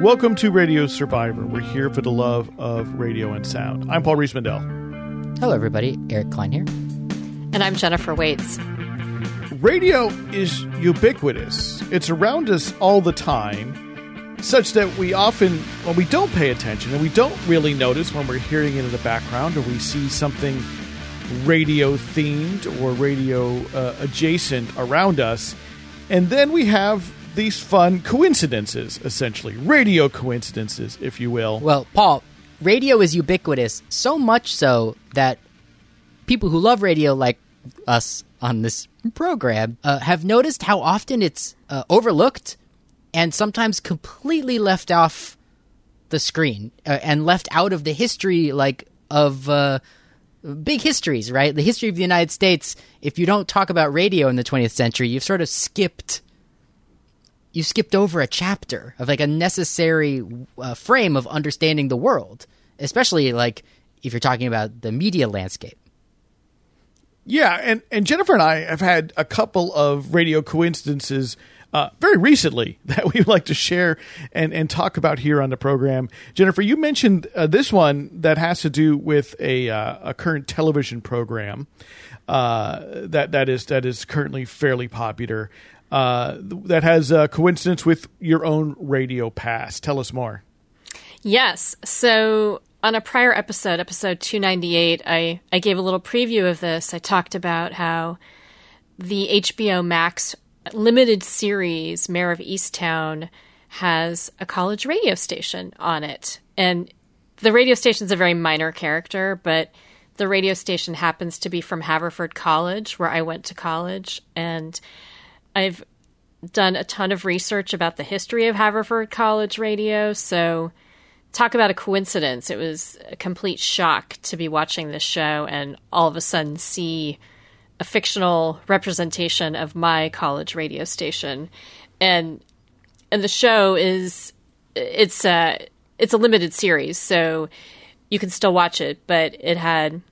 Welcome to Radio Survivor. We're here for the love of radio and sound. I'm Paul Riismandel. Hello, everybody. Eric Klein here. And I'm Jennifer Waits. Radio is ubiquitous, it's around us all the time, such that we often, when we don't pay attention and we don't really notice when we're hearing it in the background or we see something radio themed or radio uh, adjacent around us. And then we have these fun coincidences, essentially, radio coincidences, if you will. Well, Paul, radio is ubiquitous, so much so that people who love radio, like us on this program, uh, have noticed how often it's uh, overlooked and sometimes completely left off the screen uh, and left out of the history, like of uh, big histories, right? The history of the United States. If you don't talk about radio in the 20th century, you've sort of skipped you skipped over a chapter of like a necessary uh, frame of understanding the world, especially like if you're talking about the media landscape. Yeah, and, and Jennifer and I have had a couple of radio coincidences uh, very recently that we would like to share and, and talk about here on the program. Jennifer, you mentioned uh, this one that has to do with a, uh, a current television program uh, that that is that is currently fairly popular uh, that has a coincidence with your own radio past. Tell us more. Yes. So on a prior episode, episode 298, I, I gave a little preview of this. I talked about how the HBO Max limited series, Mare of Easttown, has a college radio station on it. And the radio station is a very minor character, but the radio station happens to be from Haverford College, where I went to college. And I've done a ton of research about the history of Haverford College radio. So, talk about a coincidence. It was a complete shock to be watching this show and all of a sudden see a fictional representation of my college radio station. And and the show is it's a it's a limited series, so you can still watch it, but it had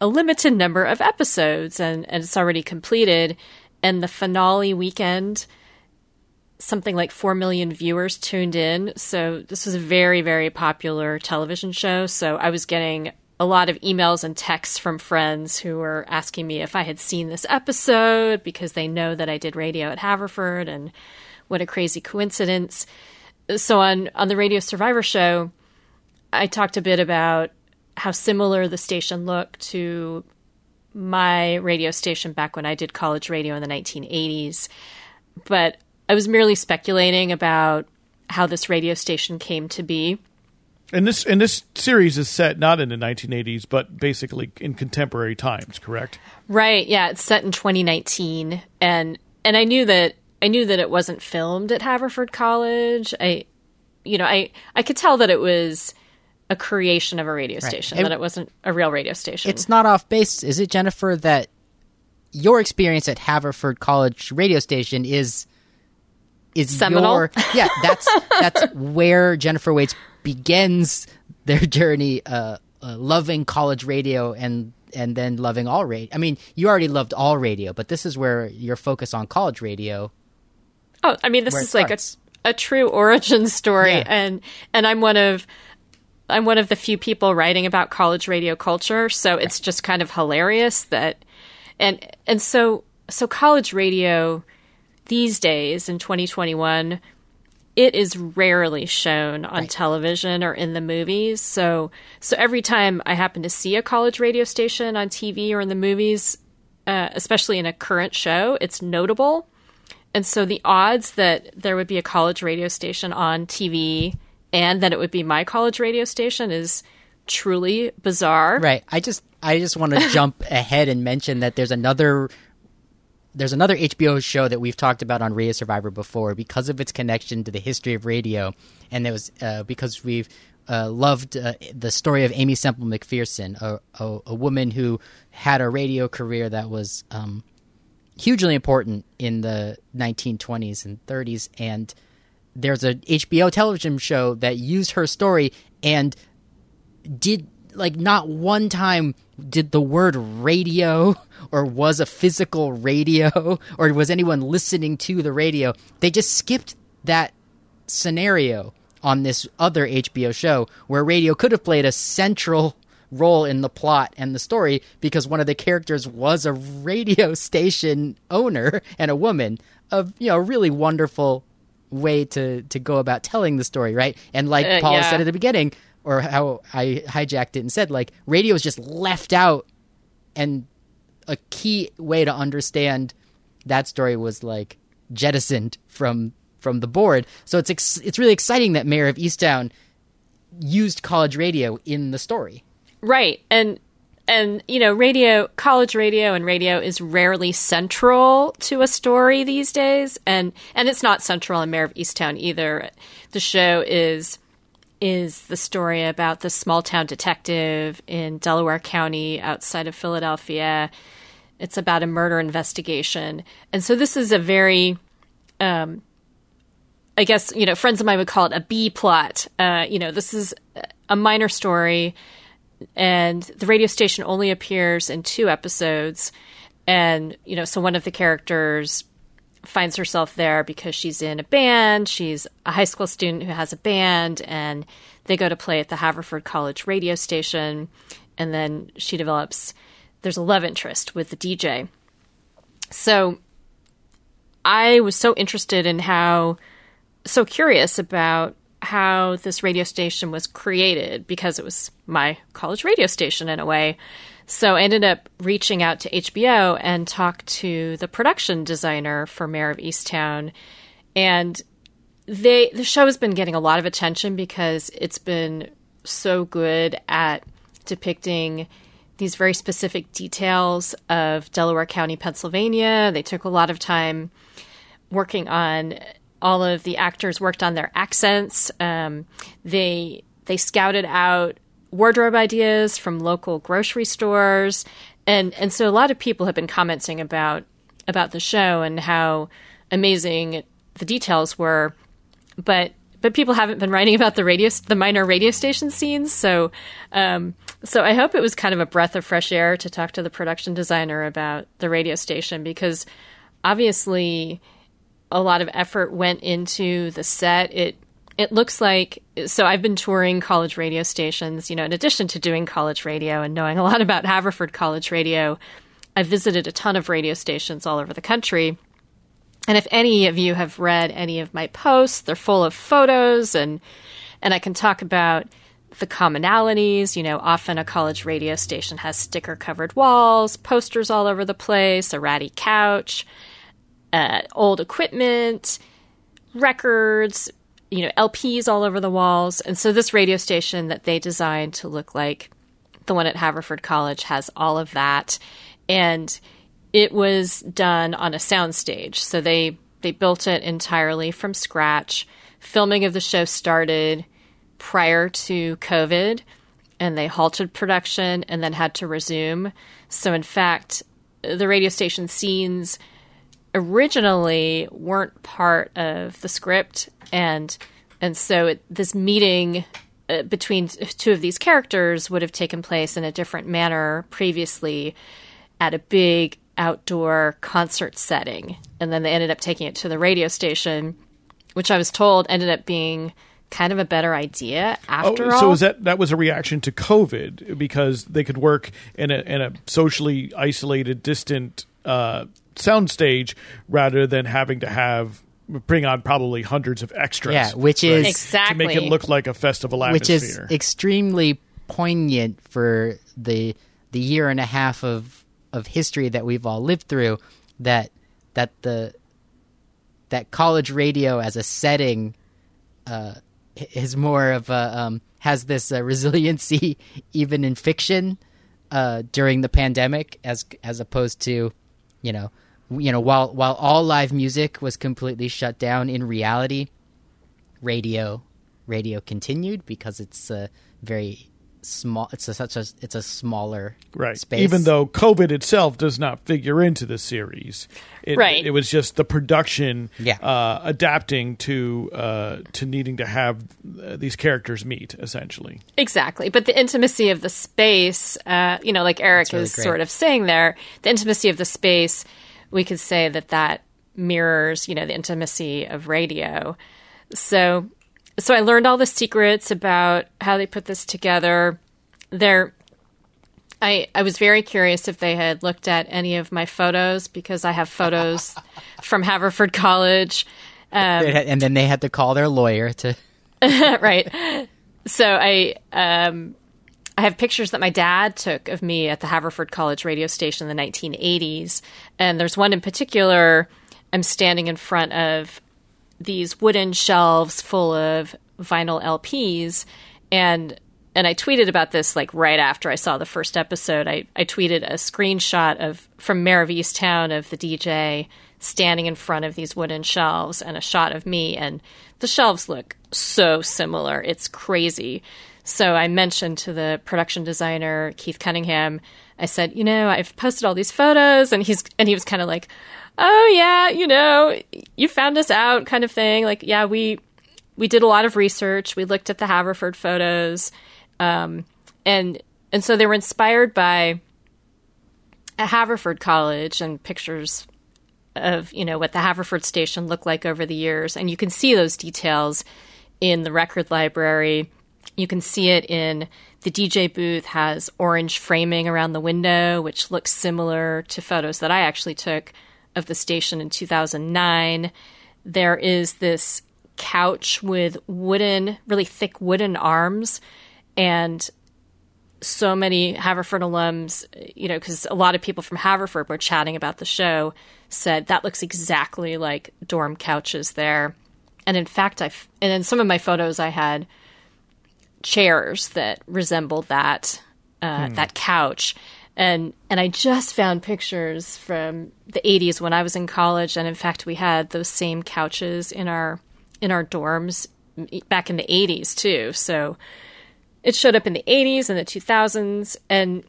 a limited number of episodes and, and it's already completed and the finale weekend something like 4 million viewers tuned in. So this was a very very popular television show. So i was getting a lot of emails and texts from friends who were asking me if i had seen this episode because they know that i did radio at haverford and what a crazy coincidence. So on on the radio survivor show i talked a bit about how similar the station looked to my radio station back when I did college radio in the 1980s. But I was merely speculating about how this radio station came to be. And this and this series is set not in the 1980s, but basically in contemporary times, correct? Right. Yeah, it's set in 2019, and and I knew that I knew that it wasn't filmed at Haverford College. I, you know, I I could tell that it was a creation of a radio station, that it wasn't a real radio station. It's not off base, is it, Jennifer? That your experience at Haverford College radio station is is Seminal. your yeah. That's that's where Jennifer Waits begins their journey, uh, uh, loving college radio and and then loving all radio. I mean, you already loved all radio, but this is where your focus on college radio. Oh, I mean, this is like a, a true origin story, Yeah. and and I'm one of I'm one of the few people writing about college radio culture, so it's just kind of hilarious that and and so so college radio these days in 2021 it is rarely shown on television or in the movies. So so every time I happen to see a college radio station on TV or in the movies, uh, especially in a current show, it's notable. And so the odds that there would be a college radio station on TV and that it would be my college radio station is truly bizarre. Right. I just I just want to jump ahead and mention that there's another there's another HBO show that we've talked about on Radio Survivor before because of its connection to the history of radio, and it was uh, because we've uh, loved uh, the story of Aimee Semple McPherson, a, a, a woman who had a radio career that was um, hugely important in the 1920s and 30s, and there's a HBO television show that used her story and did like not one time did the word radio or was a physical radio or was anyone listening to the radio. They just skipped that scenario on this other HBO show where radio could have played a central role in the plot and the story because one of the characters was a radio station owner and a woman of you know really wonderful way to to go about telling the story right and like Uh, paul yeah. said at the beginning or how i hijacked it and said like radio is just left out and a key way to understand that story was like jettisoned from from the board so it's ex- it's really exciting that mare of easttown used college radio in the story Right. And and you know, radio college radio and radio is rarely central to a story these days and and it's not central in Mare of Easttown either. The show is is the story about the small town detective in Delaware County outside of Philadelphia. It's about a murder investigation. And so this is a very um I guess, you know, friends of mine would call it a B plot. Uh, you know, this is a minor story and the radio station only appears in two episodes. And you know so one of the characters finds herself there because she's in a band. She's a high school student who has a band and they go to play at the haverford college radio station. And then she develops there's a love interest with the dj so i was so interested in how so curious about how this radio station was created because it was my college radio station in a way. So I ended up reaching out to HBO and talked to the production designer for Mare of Easttown. And they the show has been getting a lot of attention because it's been so good at depicting these very specific details of Delaware County, Pennsylvania. They took a lot of time working on all of the actors worked on their accents. Um, they they scouted out wardrobe ideas from local grocery stores, and and so a lot of people have been commenting about about the show and how amazing the details were, but but people haven't been writing about the radio the minor radio station scenes. So um, so I hope it was kind of a breath of fresh air to talk to the production designer about the radio station because obviously a lot of effort went into the set. It it looks like so I've been touring college radio stations, you know, in addition to doing college radio and knowing a lot about Haverford College Radio, I've visited a ton of radio stations all over the country. And if any of you have read any of my posts, they're full of photos and and I can talk about the commonalities. You know, often a college radio station has sticker covered walls, posters all over the place, a ratty couch, uh, old equipment, records, you know, LPs all over the walls. And so this radio station that they designed to look like the one at Haverford College has all of that. And it was done on a soundstage. So they they built it entirely from scratch. Filming of the show started prior to COVID and they halted production and then had to resume. So in fact, the radio station scenes originally weren't part of the script and and so it, this meeting uh, between two of these characters would have taken place in a different manner previously at a big outdoor concert setting. And then they ended up taking it to the radio station which I was told ended up being kind of a better idea after oh, all. so that that was a reaction to COVID because they could work in a in a socially isolated, distant uh, soundstage rather than having to have bring on probably hundreds of extras. Yeah, which is- exactly to make it look like a festival atmosphere, which is extremely poignant for the the year and a half of of history that we've all lived through that that the that college radio as a setting uh, is more of a um, has this uh, resiliency even in fiction uh, during the pandemic as as opposed to you know you know while while all live music was completely shut down in reality radio radio continued because it's a very small it's a, such a it's a smaller Right. space Even though COVID itself does not figure into the series, it, Right. It was just the production, Yeah. uh, adapting to uh, to needing to have uh, these characters meet essentially. Exactly. But the intimacy of the space, uh, you know, like Eric really is great. sort of saying there, the intimacy of the space, we could say that that mirrors, you know, the intimacy of radio. So so I learned all the secrets about how they put this together. There, I I was very curious if they had looked at any of my photos because I have photos from Haverford College. Um, and then they had to call their lawyer to. right. So I um, I have pictures that my dad took of me at the Haverford College radio station in the 1980s, and there's one in particular. I'm standing in front of these wooden shelves full of vinyl LPs and and I tweeted about this like right after I saw the first episode. I, I tweeted a screenshot of from Mare of of the DJ standing in front of these wooden shelves and a shot of me and the shelves look so similar. It's crazy. So I mentioned to the production designer Keith Cunningham, I said, you know, I've posted all these photos and he's and he was kind of like, "Oh yeah, you know, you found us out," kind of thing. Like, yeah, we we did a lot of research. We looked at the Haverford photos, um, and and so they were inspired by a Haverford College and pictures of you know what the Haverford station looked like over the years, and you can see those details in the record library. You can see it in the DJ booth has orange framing around the window, which looks similar to photos that I actually took of the station in 2009. There is this couch with wooden, really thick wooden arms, and so many Haverford alums, you know, because a lot of people from Haverford were chatting about the show, said that looks exactly like dorm couches there. And in fact, I and in some of my photos, I had chairs that resembled that uh, hmm. that couch. And and I just found pictures from the 80s when I was in college, and in fact, we had those same couches in our in our dorms back in the 80s too. So it showed up in the 80s and the 2000s and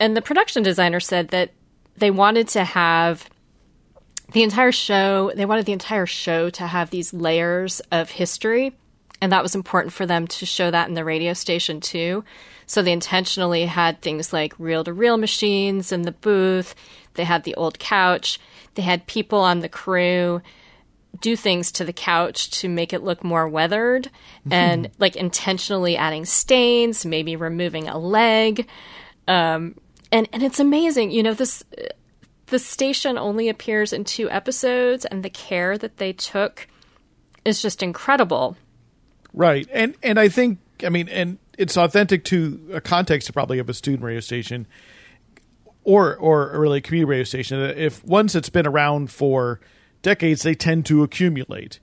and the production designer said that they wanted to have the entire show, they wanted the entire show to have these layers of history and that was important for them to show that in the radio station too. So they intentionally had things like reel to reel machines in the booth. They had the old couch. They had people on the crew do things to the couch to make it look more weathered and like intentionally adding stains, maybe removing a leg. Um, and, and it's amazing. You know, this, the station only appears in two episodes and the care that they took is just incredible. Right. And, and I think, I mean, and it's authentic to a context to probably of a student radio station or, or really a community radio station. Uh, if once it's been around for, decades they tend to accumulate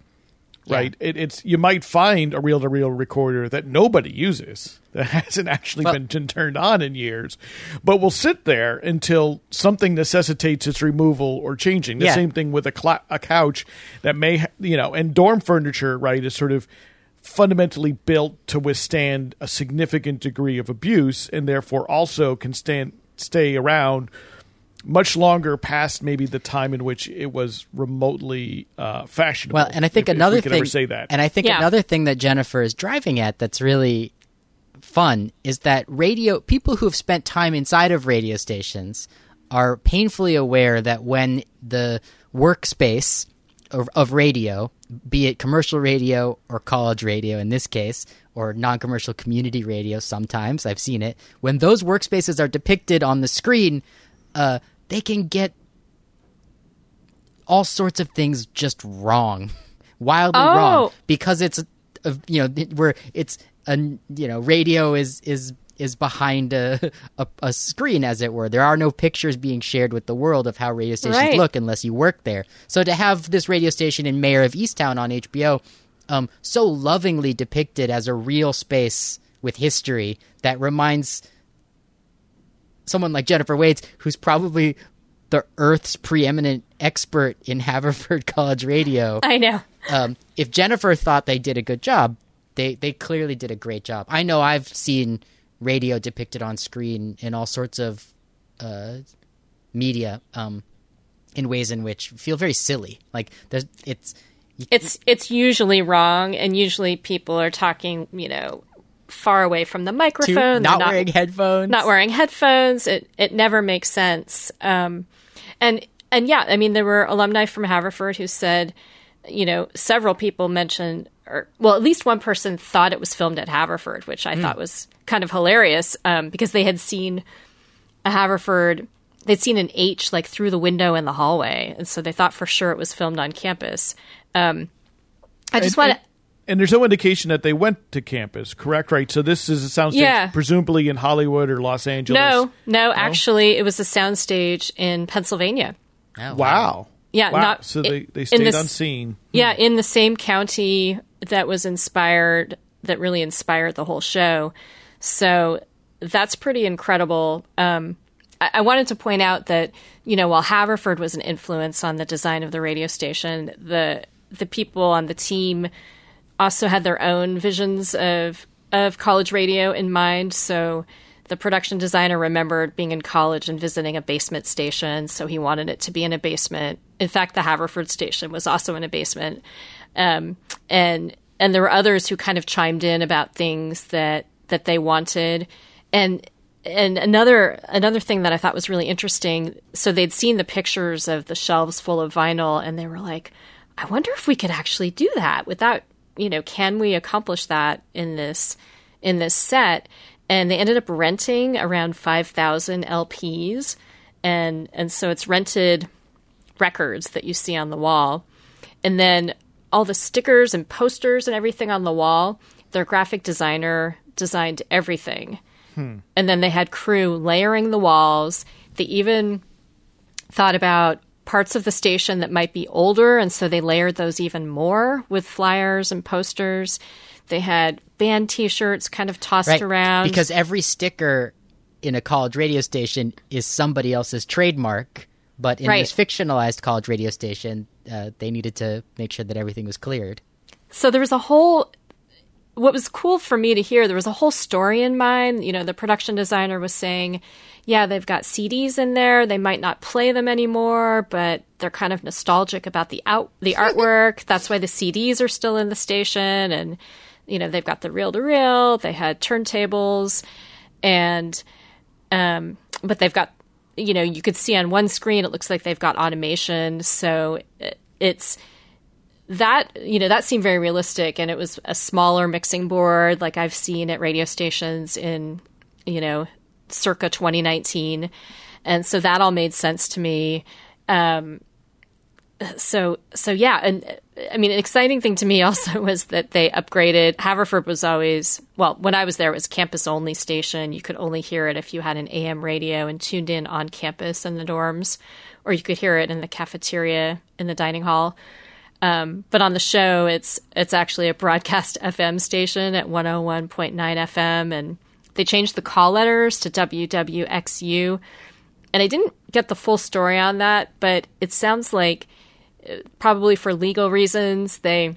right it, it's you might find a reel-to-reel recorder that nobody uses that hasn't actually well, been turned on in years but will sit there until something necessitates its removal or changing the yeah. same thing with a, cl- a couch that may you know and dorm furniture right is sort of fundamentally built to withstand a significant degree of abuse and therefore also can stand stay around much longer past maybe the time in which it was remotely uh, fashionable. Well, and I think if, another if thing, say that, and I think yeah. another thing that Jennifer is driving at that's really fun is that radio people who have spent time inside of radio stations are painfully aware that when the workspace of, of radio, be it commercial radio or college radio in this case, or non-commercial community radio sometimes i've seen it when those workspaces are depicted on the screen uh, they can get all sorts of things just wrong, wildly oh. wrong, because it's a, you know where it's a you know radio is is is behind a, a, a screen, as it were. There are no pictures being shared with the world of how radio stations right. look unless you work there. So to have this radio station in Mare of Easttown on HBO, um, so lovingly depicted as a real space with history that reminds someone like Jennifer Waits, who's probably the Earth's preeminent expert in Haverford College radio. I know. Um, if Jennifer thought they did a good job, they they clearly did a great job. I know I've seen radio depicted on screen in all sorts of uh, media um, in ways in which feel very silly. Like there's it's it's it's usually wrong, and usually people are talking, you know, far away from the microphone. Not, not, wearing headphones. Not wearing headphones. It it never makes sense. Um, and and yeah, I mean, there were alumni from Haverford who said you know, several people mentioned, or well, at least one person thought it was filmed at Haverford, which I thought was kind of hilarious um, because they had seen a Haverford, they'd seen an H like through the window in the hallway, and so they thought for sure it was filmed on campus. Um, I just want to. And there's no indication that they went to campus, correct? Right. So this is a soundstage, Yeah. presumably in Hollywood or Los Angeles. No, no, actually, it was a soundstage in Pennsylvania. Oh, Wow. Yeah, Wow. not so they, they stayed this- unseen. Yeah, in the same county that was inspired, that really inspired the whole show. So that's pretty incredible. Um, I, I wanted to point out that you know while Haverford was an influence on the design of the radio station, the the people on the team also had their own visions of of college radio in mind. So the production designer remembered being in college and visiting a basement station, so he wanted it to be in a basement. In fact, the Haverford station was also in a basement, um, and and there were others who kind of chimed in about things that that they wanted, and and another another thing that I thought was really interesting. So they'd seen the pictures of the shelves full of vinyl, and they were like, "I wonder if we could actually do that without, you know, can we accomplish that in this in this set?" And they ended up renting around five thousand LPs, and and so it's rented records that you see on the wall, and then all the stickers and posters and everything on the wall. Their graphic designer designed everything hmm. and then they had crew layering the walls. They even thought about parts of the station that might be older, and so they layered those even more with flyers and posters. They had band T-shirts kind of tossed right. around because every sticker in a college radio station is somebody else's trademark. But in Right. this fictionalized college radio station, uh, they needed to make sure that everything was cleared. so there was a whole what was cool for me to hear there was a whole story in mind you know the production designer was saying yeah they've got cds in there. They might not play them anymore but they're kind of nostalgic about the out the artwork. That's why the cds are still in the station. And you know they've got the reel to reel. They had turntables. And um but they've got you know you could see on one screen it looks like they've got automation. So it's that you know that seemed very realistic and it was a smaller mixing board like i've seen at radio stations in you know circa 2019 and so that all made sense to me. Um so so yeah and i mean an exciting thing to me also was that they upgraded haverford was always well when i was there it was campus only station you could only hear it if you had an am radio and tuned in on campus in the dorms or you could hear it in the cafeteria in the dining hall um, but on the show, it's it's actually a broadcast FM station at 101.9 FM, and they changed the call letters to WWXU. And I didn't get the full story on that, but it sounds like probably for legal reasons they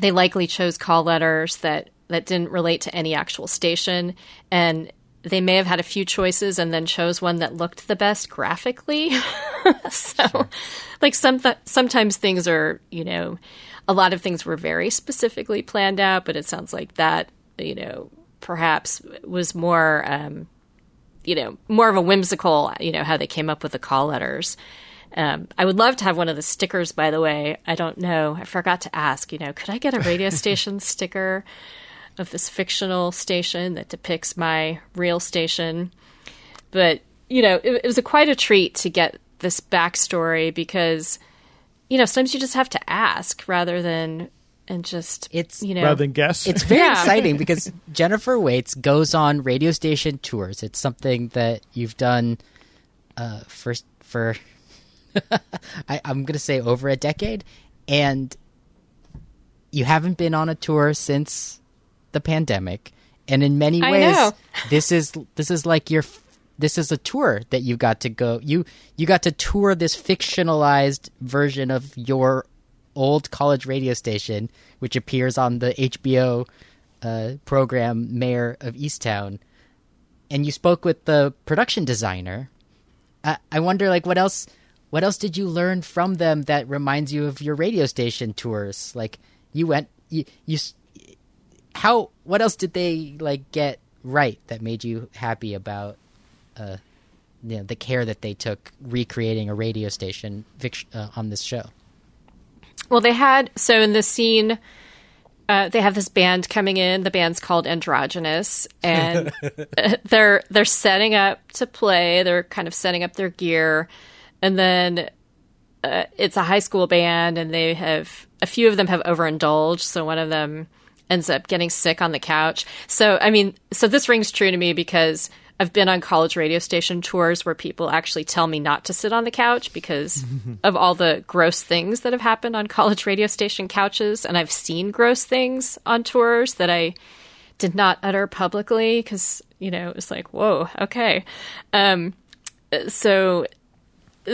they likely chose call letters that that didn't relate to any actual station, and they may have had a few choices and then chose one that looked the best graphically. so, like some th- sometimes things are, you know, a lot of things were very specifically planned out, but it sounds like that, you know, perhaps was more, um, you know, more of a whimsical, you know, how they came up with the call letters. Um, I would love to have one of the stickers, by the way. I don't know. I forgot to ask, you know, could I get a radio station sticker of this fictional station that depicts my real station? But, you know, it, it was a, quite a treat to get this backstory because, you know, sometimes you just have to ask rather than, and just, It's- you know, Rather than guess. It's very Yeah. exciting because Jennifer Waits goes on radio station tours. It's something that you've done uh, for for I, I'm going to say over a decade, and you haven't been on a tour since the pandemic. And in many ways, this is this is like your this is a tour that you got to go you you got to tour this fictionalized version of your old college radio station, which appears on the HBO uh, program Mare of Easttown, and you spoke with the production designer. I, I wonder, like, what else? What else did you learn from them that reminds you of your radio station tours? Like, you went, you, you, s- how? What else did they like get right that made you happy about, uh, you know, the care that they took recreating a radio station uh, on this show? Well, they had so in the scene, uh, they have this band coming in. The band's called Androgynous, and they're they're setting up to play. They're kind of setting up their gear, and then uh, it's a high school band, and they have a few of them have overindulged. So one of them ends up getting sick on the couch. So I mean, so this rings true to me because I've been on college radio station tours where people actually tell me not to sit on the couch because of all the gross things that have happened on college radio station couches. And I've seen gross things on tours that I did not utter publicly because, you know, it was like, whoa, okay. Um, so,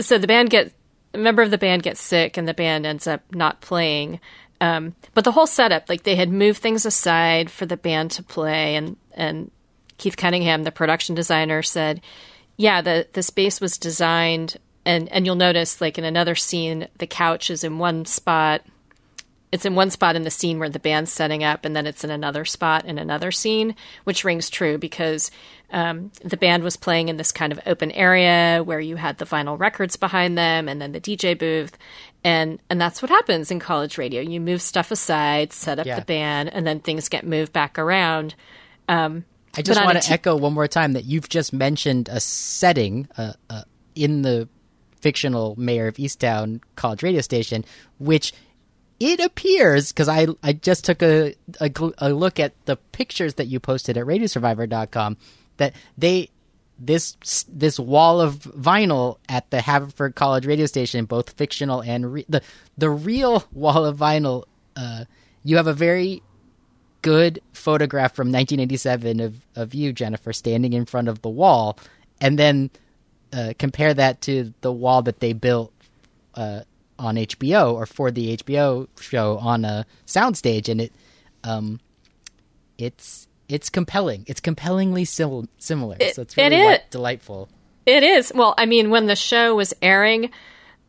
so the band get a member of the band gets sick and the band ends up not playing. Um, but the whole setup, like they had moved things aside for the band to play and, and Keith Cunningham, the production designer, said, "Yeah, the the space was designed, and and you'll notice like in another scene, the couch is in one spot. It's in one spot in the scene where the band's setting up, and then it's in another spot in another scene, which rings true because um, the band was playing in this kind of open area where you had the vinyl records behind them, and then the DJ booth, and and that's what happens in college radio. You move stuff aside, set up Yeah. the band, and then things get moved back around." Um, I just want to t- echo one more time that you've just mentioned a setting uh, uh, in the fictional Mare of Easttown college radio station, which it appears because I I just took a, a a look at the pictures that you posted at RadioSurvivor.com that they this this wall of vinyl at the Haverford College radio station, both fictional and re- the the real wall of vinyl. Uh, you have a very good photograph from 1987 of, of you, Jennifer, standing in front of the wall, and then uh, compare that to the wall that they built uh, on HBO or for the HBO show on a soundstage, and it um, it's it's compelling. It's compellingly sim- similar. It- so it's it really is. delightful. It is. Well, I mean, when the show was airing,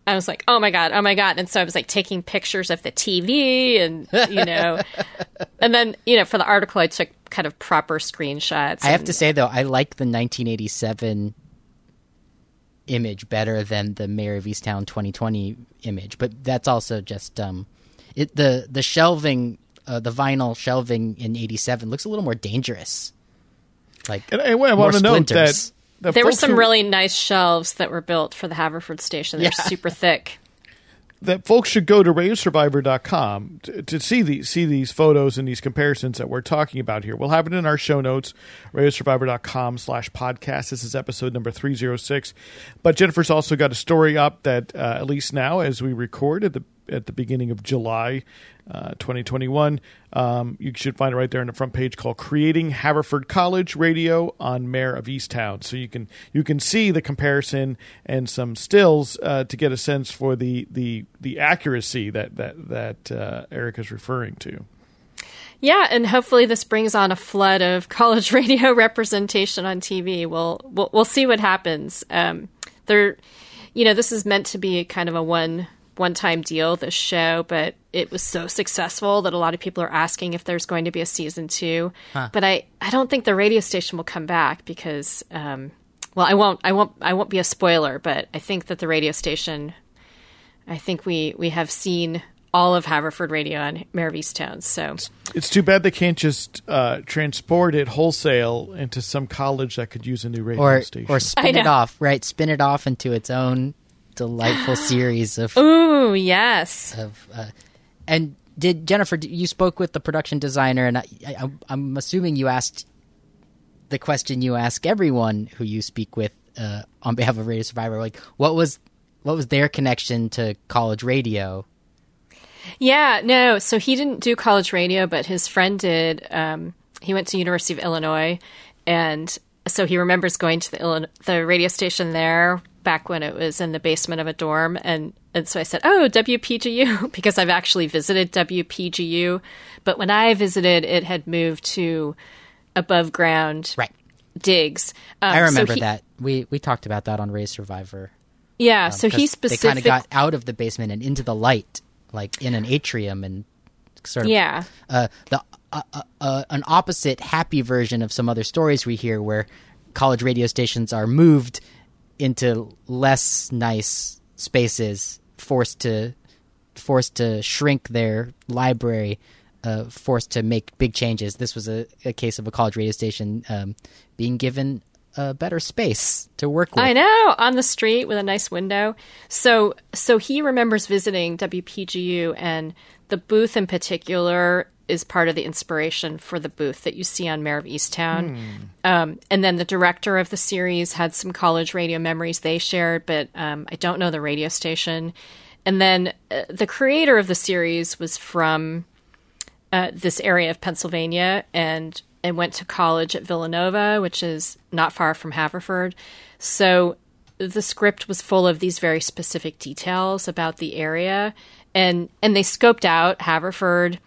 I was like, "Oh my god, oh my god!" And so I was like taking pictures of the TV, and you know, and then you know, for the article, I took kind of proper screenshots. I have and- to say though, I like the 1987 image better than the Mare of Easttown 2020 image, but that's also just um, it the the shelving, uh, the vinyl shelving in '87 looks a little more dangerous. Like And I, want More to note that, splinters. there were some who- really nice shelves that were built for the Haverford station. They're Yeah. super thick. that folks should go to radiosurvivor.com to, to see these see these photos and these comparisons that we're talking about here. We'll have it in our show notes, radiosurvivor.com slash podcast. This is episode number 306. But Jennifer's also got a story up that uh, at least now as we record at the at the beginning of July uh, 2021. Um, you should find it right there on the front page called "Creating Haverford College Radio on Mare of Easttown." So you can you can see the comparison and some stills uh, to get a sense for the the the accuracy that that that uh, Eric is referring to. Yeah, and hopefully this brings on a flood of college radio representation on TV. We'll we'll, we'll see what happens. Um, there, you know, this is meant to be kind of a one one time deal. This show, but it was so successful that a lot of people are asking if there's going to be a season two. But I I don't think the radio station will come back because. Um, well, I won't. I won't. I won't be a spoiler, but I think that the radio station. I think we we have seen all of Haverford Radio on Mare of Easttown. So It's too bad they can't just uh, transport it wholesale into some college that could use a new radio or station. or spin it off, right? Spin it off into its own delightful series of Ooh, yes. of uh, and did Jennifer you spoke with the production designer and I, I I'm assuming you asked the question you ask everyone who you speak with uh, on behalf of Radio Survivor like what was what was their connection to college radio Yeah, no. So he didn't do college radio, but his friend did. Um, he went to University of Illinois, and so he remembers going to the Illinois, the radio station there back when it was in the basement of a dorm, and and so I said, "Oh, WPGU," because I've actually visited WPGU, but when I visited, it had moved to above ground right digs. Um, I so remember he- that we we talked about that on Radio Survivor Yeah, so he 'cause they kind of got out of the basement and into the light like in an atrium and sort of yeah. uh, the uh, uh, uh, an opposite happy version of some other stories we hear where college radio stations are moved into less nice spaces forced to forced to shrink their library, uh, forced to make big changes. This was a, a case of a college radio station um, being given a better space to work with. I know, on the street with a nice window. So so he remembers visiting WPGU and the booth in particular is part of the inspiration for the booth that you see on Mare of Easttown. Um, and then the director of the series had some college radio memories they shared, but um, I don't know the radio station. And then uh, the creator of the series was from uh, this area of Pennsylvania and and went to college at Villanova, which is not far from Haverford. So the script was full of these very specific details about the area, and and they scoped out Haverford.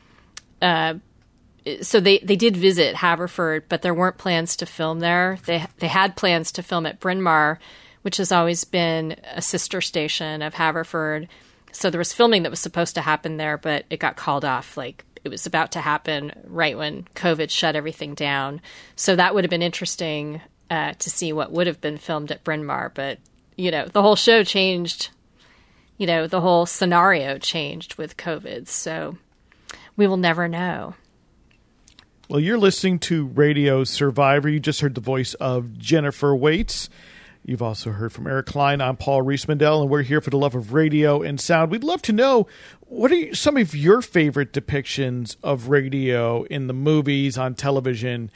Uh, so they, they did visit Haverford, but there weren't plans to film there. They they had plans to film at Bryn Mawr, which has always been a sister station of Haverford. So there was filming that was supposed to happen there, but it got called off. Like it was about to happen right when COVID shut everything down. So that would have been interesting uh, to see what would have been filmed at Bryn Mawr. But you know, the whole show changed. You know, the whole scenario changed with COVID. So we will never know. Well, you're listening to Radio Survivor. You just heard the voice of Jennifer Waits. You've also heard from Eric Klein. I'm Paul Riismandel, and we're here for the love of radio and sound. We'd love to know what are some of your favorite depictions of radio in the movies, on television,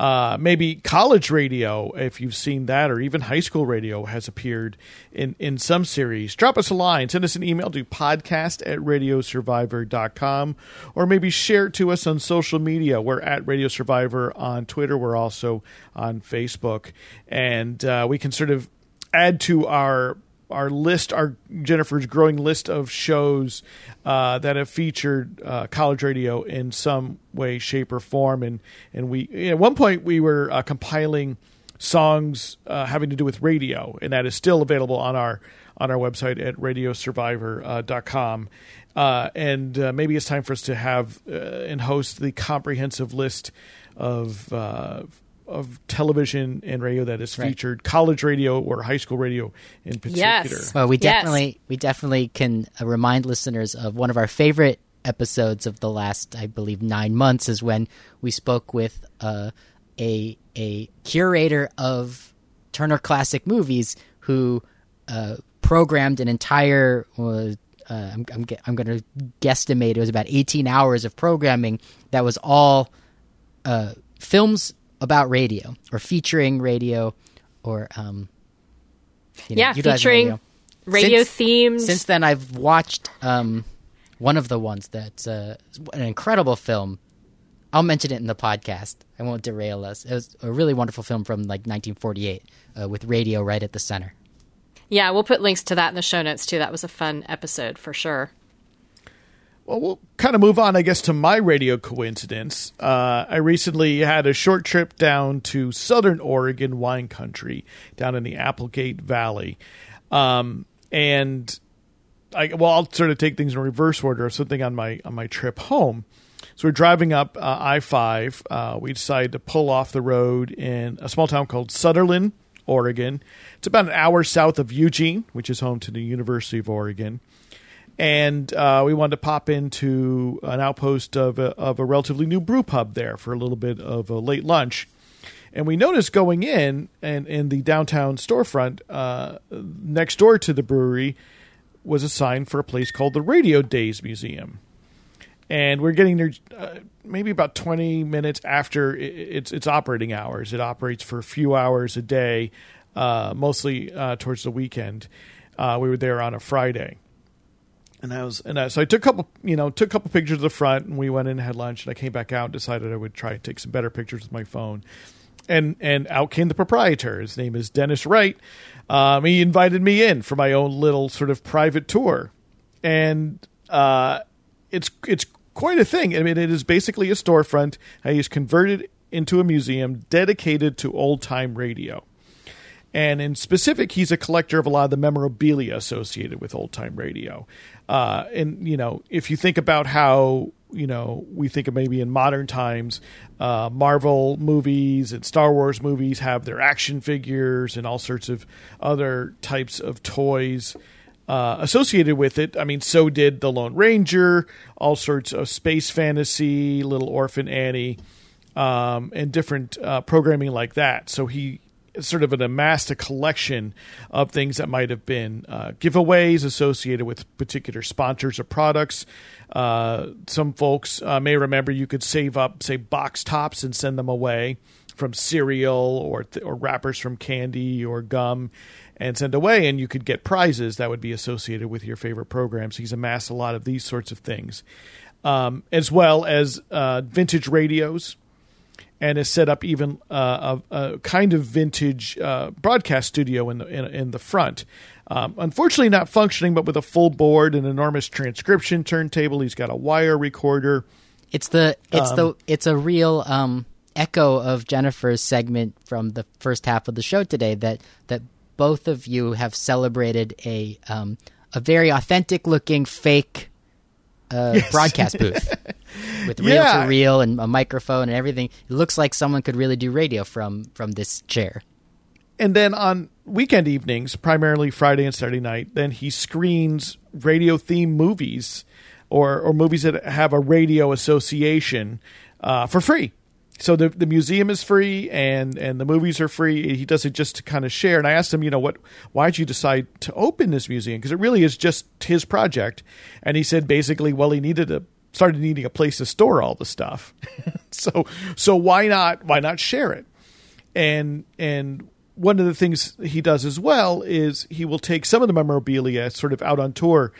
uh, maybe college radio, if you've seen that, or even high school radio has appeared in, in some series. Drop us a line. Send us an email to podcast at radiosurvivor.com, or maybe share it to us on social media. We're at Radio Survivor on Twitter. We're also on Facebook. And uh, we can sort of add to our our list, our Jennifer's growing list of shows uh, that have featured uh, college radio in some way, shape, or form. And and we at one point we were uh, compiling songs uh, having to do with radio, and that is still available on our on our website at radiosurvivor.com. Uh, and uh, maybe it's time for us to have and host the comprehensive list of of television and radio that is featured, right. college radio or high school radio in particular. Yes. Well, we definitely yes. we definitely can uh, remind listeners of one of our favorite episodes of the last, I believe, nine months is when we spoke with uh, a a curator of Turner Classic Movies who uh, programmed an entire. Uh, I'm, I'm, I'm going to guesstimate it was about 18 hours of programming that was all uh, films about radio or featuring radio or um you know, yeah featuring radio, radio since, themes. since then i've watched um one of the ones that's uh, an incredible film. I'll mention it in the podcast. I won't derail us. It was a really wonderful film from like 1948 uh, with radio right at the center. Yeah we'll put links to that in the show notes too. That was a fun episode for sure well, we'll kind of move on, I guess, to my radio coincidence. Uh, I recently had a short trip down to southern Oregon wine country, down in the Applegate Valley. Um, and I, well, I'll sort of take things in reverse order or something on my on my trip home. So we're driving up uh, I five. Uh, we decided to pull off the road in a small town called Sutherlin, Oregon. It's about an hour south of Eugene, which is home to the University of Oregon and uh, we wanted to pop into an outpost of a, of a relatively new brew pub there for a little bit of a late lunch. And we noticed going in and in the downtown storefront uh, next door to the brewery was a sign for a place called the Radio Days Museum. And we're getting there uh, maybe about 20 minutes after its its operating hours. It operates for a few hours a day, uh, mostly uh, towards the weekend. Uh, we were there on a Friday and I was and I, so I took a couple you know took a couple pictures of the front and we went in and had lunch. And I came back out decided I would try to take some better pictures with my phone. And and out came the proprietor. His name is Dennis Wright. Um, he invited me in for my own little sort of private tour. And uh, it's it's quite a thing. I mean it is basically a storefront. That he's converted into a museum dedicated to old time radio and in specific, he's a collector of a lot of the memorabilia associated with old time radio. Uh, and you know, if you think about how you know we think of maybe in modern times, uh, Marvel movies and Star Wars movies have their action figures and all sorts of other types of toys. uh, associated with it. I mean, so did the Lone Ranger, all sorts of space fantasy, Little Orphan Annie, um, and different uh, programming like that. So he sort of an amassed a collection of things that might have been uh, giveaways associated with particular sponsors or products. Uh, some folks uh, may remember you could save up, say, box tops and send them away from cereal or th- or wrappers from candy or gum and send away, and you could get prizes that would be associated with your favorite programs. He's amassed a lot of these sorts of things, um, as well as uh, vintage radios and has set up even uh, a, a, kind of vintage uh, broadcast studio in the in, in the front. Um, unfortunately, not functioning, but with a full board, an enormous transcription turntable. He's got a wire recorder. It's the it's um, the it's a real um, echo of Jennifer's segment from the first half of the show today. That that both of you have celebrated a um, a very authentic looking fake uh, yes. broadcast booth with reel to reel and a microphone and everything. It looks like someone could really do radio from from this chair. And then on weekend evenings, primarily Friday and Saturday night, then he screens radio themed movies or or movies that have a radio association uh, for free so the the museum is free and and the movies are free. He does it just to kind of share. And I asked him, you know, what why did you decide to open this museum? Because it really is just his project. And he said basically, well, he needed a started needing a place to store all the stuff. so so why not why not share it? And and one of the things he does as well is he will take some of the memorabilia sort of out on tour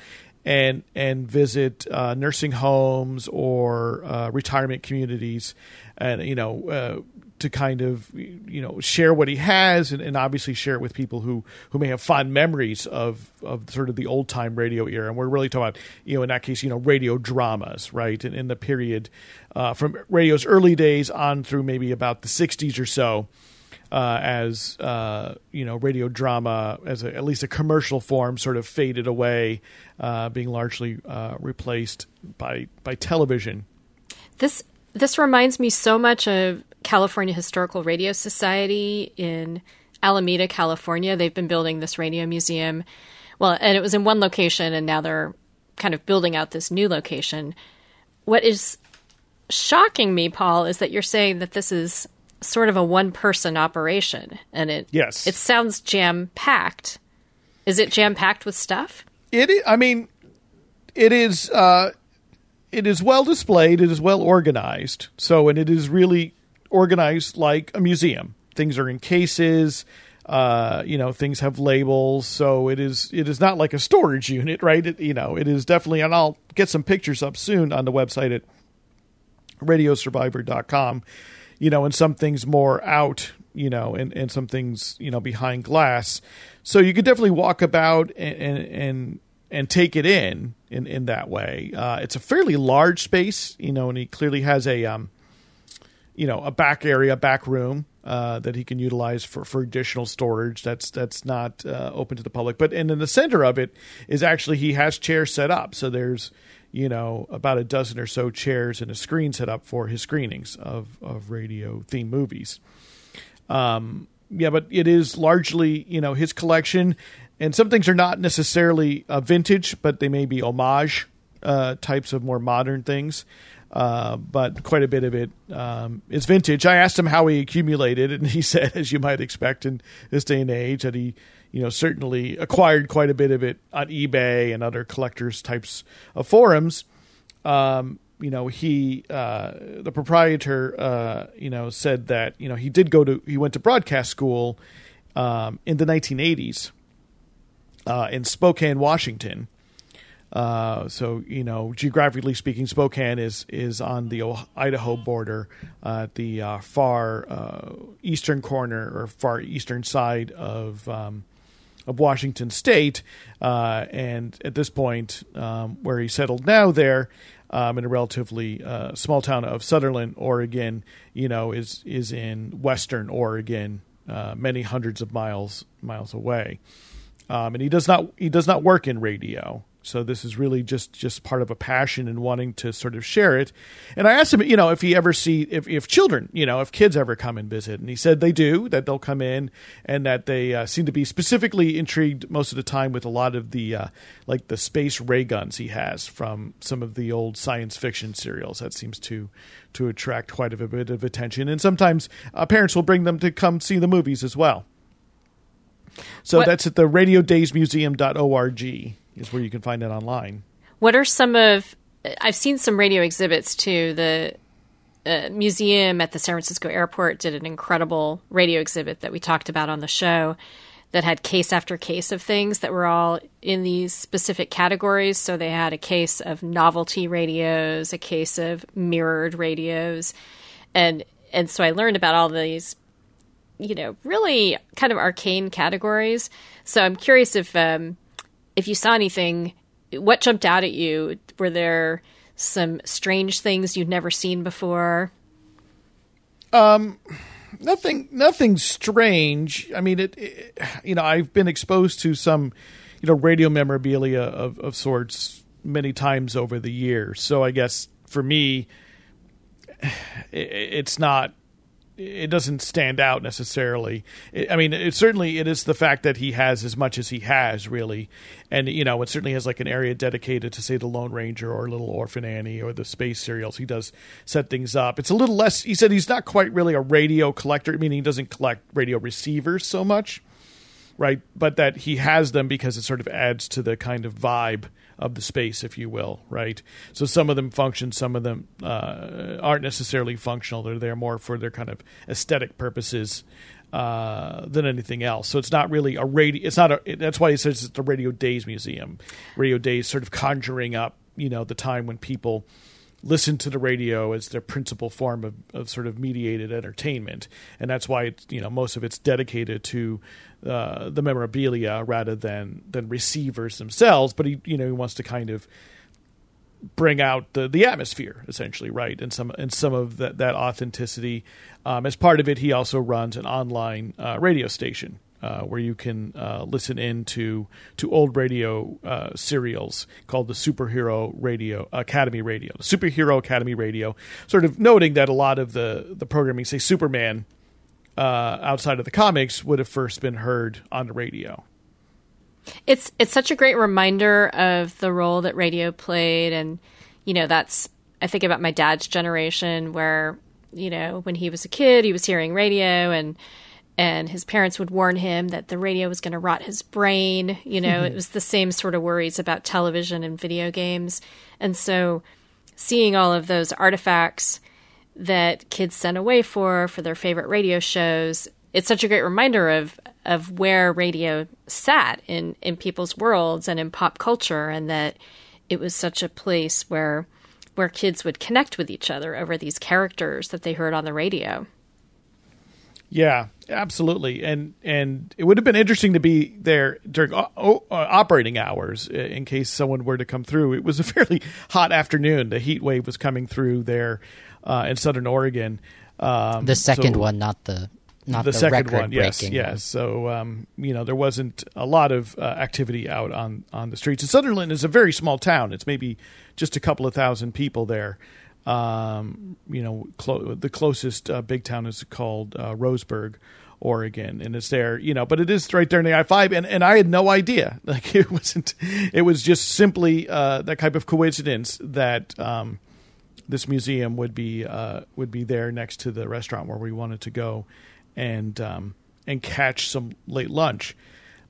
and and visit uh, nursing homes or uh, retirement communities, and you know uh, to kind of you know share what he has, and, and, obviously share it with people who who may have fond memories of of sort of the old time radio era. And we're really talking about you know in that case you know radio dramas, right? And in the period uh, from radio's early days on through maybe about the '60s or so uh, as uh, you know radio drama as a, at least a commercial form sort of faded away, uh, being largely uh, replaced by by television. This this reminds me so much of California Historical Radio Society in Alameda, California. They've been building this radio museum. Well, and it was in one location, and now they're kind of building out this new location. What is shocking me, Paul, is that you're saying that this is sort of a one person operation and it yes it sounds jam packed is it jam packed with stuff it is, i mean it is uh it is well displayed it is well organized. So and it is really organized like a museum. Things are in cases uh, you know things have labels. So it is it is not like a storage unit right? It, you know it is definitely and i'll get some pictures up soon on the website at radiosurvivor.com you know, and some things more out, you know, and, and some things, you know, behind glass. So you could definitely walk about and, and, and, and take it in, in, in that way. Uh, it's a fairly large space, you know, and he clearly has a, um, you know, a back area, back room, uh, that he can utilize for, for additional storage. That's that's not uh, open to the public. But and in the center of it is actually he has chairs set up. So there's you know, about a dozen or so chairs and a screen set up for his screenings of, of radio theme movies. Um, yeah, but it is largely, you know, his collection. And some things are not necessarily uh, vintage, but they may be homage uh, types of more modern things. Uh, but quite a bit of it um, is vintage. I asked him how he accumulated, and he said, as you might expect in this day and age, that he you know, certainly acquired quite a bit of it on eBay and other collectors types of forums. Um, you know, he, uh, the proprietor, uh, you know, said that, you know, he did go to, he went to broadcast school um, in the 1980s uh, in Spokane, Washington. Uh, so you know, geographically speaking, Spokane is is on the Idaho border, uh, the uh, far uh, eastern corner or far eastern side of um, of Washington State, uh, and at this point, um, where he settled now there. Um, in a relatively uh, small town of Sutherlin, Oregon, you know, is is in western Oregon, many hundreds of miles miles away. Um, and he does not he does not work in radio. So this is really just just part of a passion and wanting to sort of share it. And I asked him, you know, if he ever see if if children, you know, if kids ever come and visit, and he said they do, that they'll come in, and that they uh, seem to be specifically intrigued most of the time with a lot of the uh, like the space ray guns he has from some of the old science fiction serials. That seems to to attract quite a bit of attention, and sometimes uh, parents will bring them to come see the movies as well. So What- that's at the radiodaysmuseum.org is where you can find it online. What are some of? I've seen some radio exhibits too. The uh, museum at the San Francisco airport did an incredible radio exhibit that we talked about on the show that had case after case of things that were all in these specific categories. So they had a case of novelty radios, a case of mirrored radios, and and so I learned about all these you know, really kind of arcane categories. So I'm curious if um, if you saw anything, what jumped out at you? Were there some strange things you'd never seen before? Um, nothing nothing strange i mean it, it you know i've been exposed to some you know radio memorabilia of, of sorts many times over the years so i guess for me it, it's not it doesn't stand out necessarily. I mean, it certainly it is the fact that he has as much as he has, really, and you know, it certainly has like an area dedicated to say the Lone Ranger or Little Orphan Annie or the space serials. He does set things up. It's a little less. He said he's not quite really a radio collector, meaning he doesn't collect radio receivers so much, right? But that he has them because it sort of adds to the kind of vibe of the space, if you will, right? So some of them function, some of them uh, aren't necessarily functional. They're there more for their kind of aesthetic purposes uh, than anything else. So it's not really a radio. It's not a. That's why he says it's the Radio Days Museum. Radio Days sort of conjuring up, you know, the time when people listen to the radio as their principal form of, of sort of mediated entertainment, and that's why it's, you know most of it's dedicated to uh, the memorabilia rather than than receivers themselves. But he you know he wants to kind of bring out the the atmosphere essentially right? And some and some of that that authenticity. Um, as part of it he also runs an online uh, radio station uh, where you can uh, listen in to to old radio uh, serials called the Superhero Radio Academy Radio, the Superhero Academy Radio. Sort of noting that a lot of the the programming, say Superman, uh, outside of the comics, would have first been heard on the radio. It's it's such a great reminder of the role that radio played, and you know that's I think about my dad's generation where you know when he was a kid he was hearing radio and and his parents would warn him that the radio was going to rot his brain. You know, it mm-hmm. was the same sort of worries about television and video games, and so seeing all of those artifacts that kids sent away for for their favorite radio shows it's such a great reminder of of where radio sat in in people's worlds and in pop culture and that it was such a place where where kids would connect with each other over these characters that they heard on the radio. Yeah, absolutely, and and it would have been interesting to be there during o- o- uh, operating hours uh, in case someone were to come through. It was a fairly hot afternoon. The heat wave was coming through there uh, in Southern Oregon. Um, The second so- one, not the not the, the, second one, yes, yes. So um, you know there wasn't a lot of uh, activity out on on the streets. And Sutherlin is a very small town. It's maybe just a couple of thousand people there. Um, you know, clo- the closest uh, big town is called uh, Roseburg, Oregon, and it's there. You know, but it is right there in the I five, and and I had no idea. Like it wasn't. It was just simply uh, that type of coincidence that. Um, this museum would be uh, would be there next to the restaurant where we wanted to go, and um, and catch some late lunch.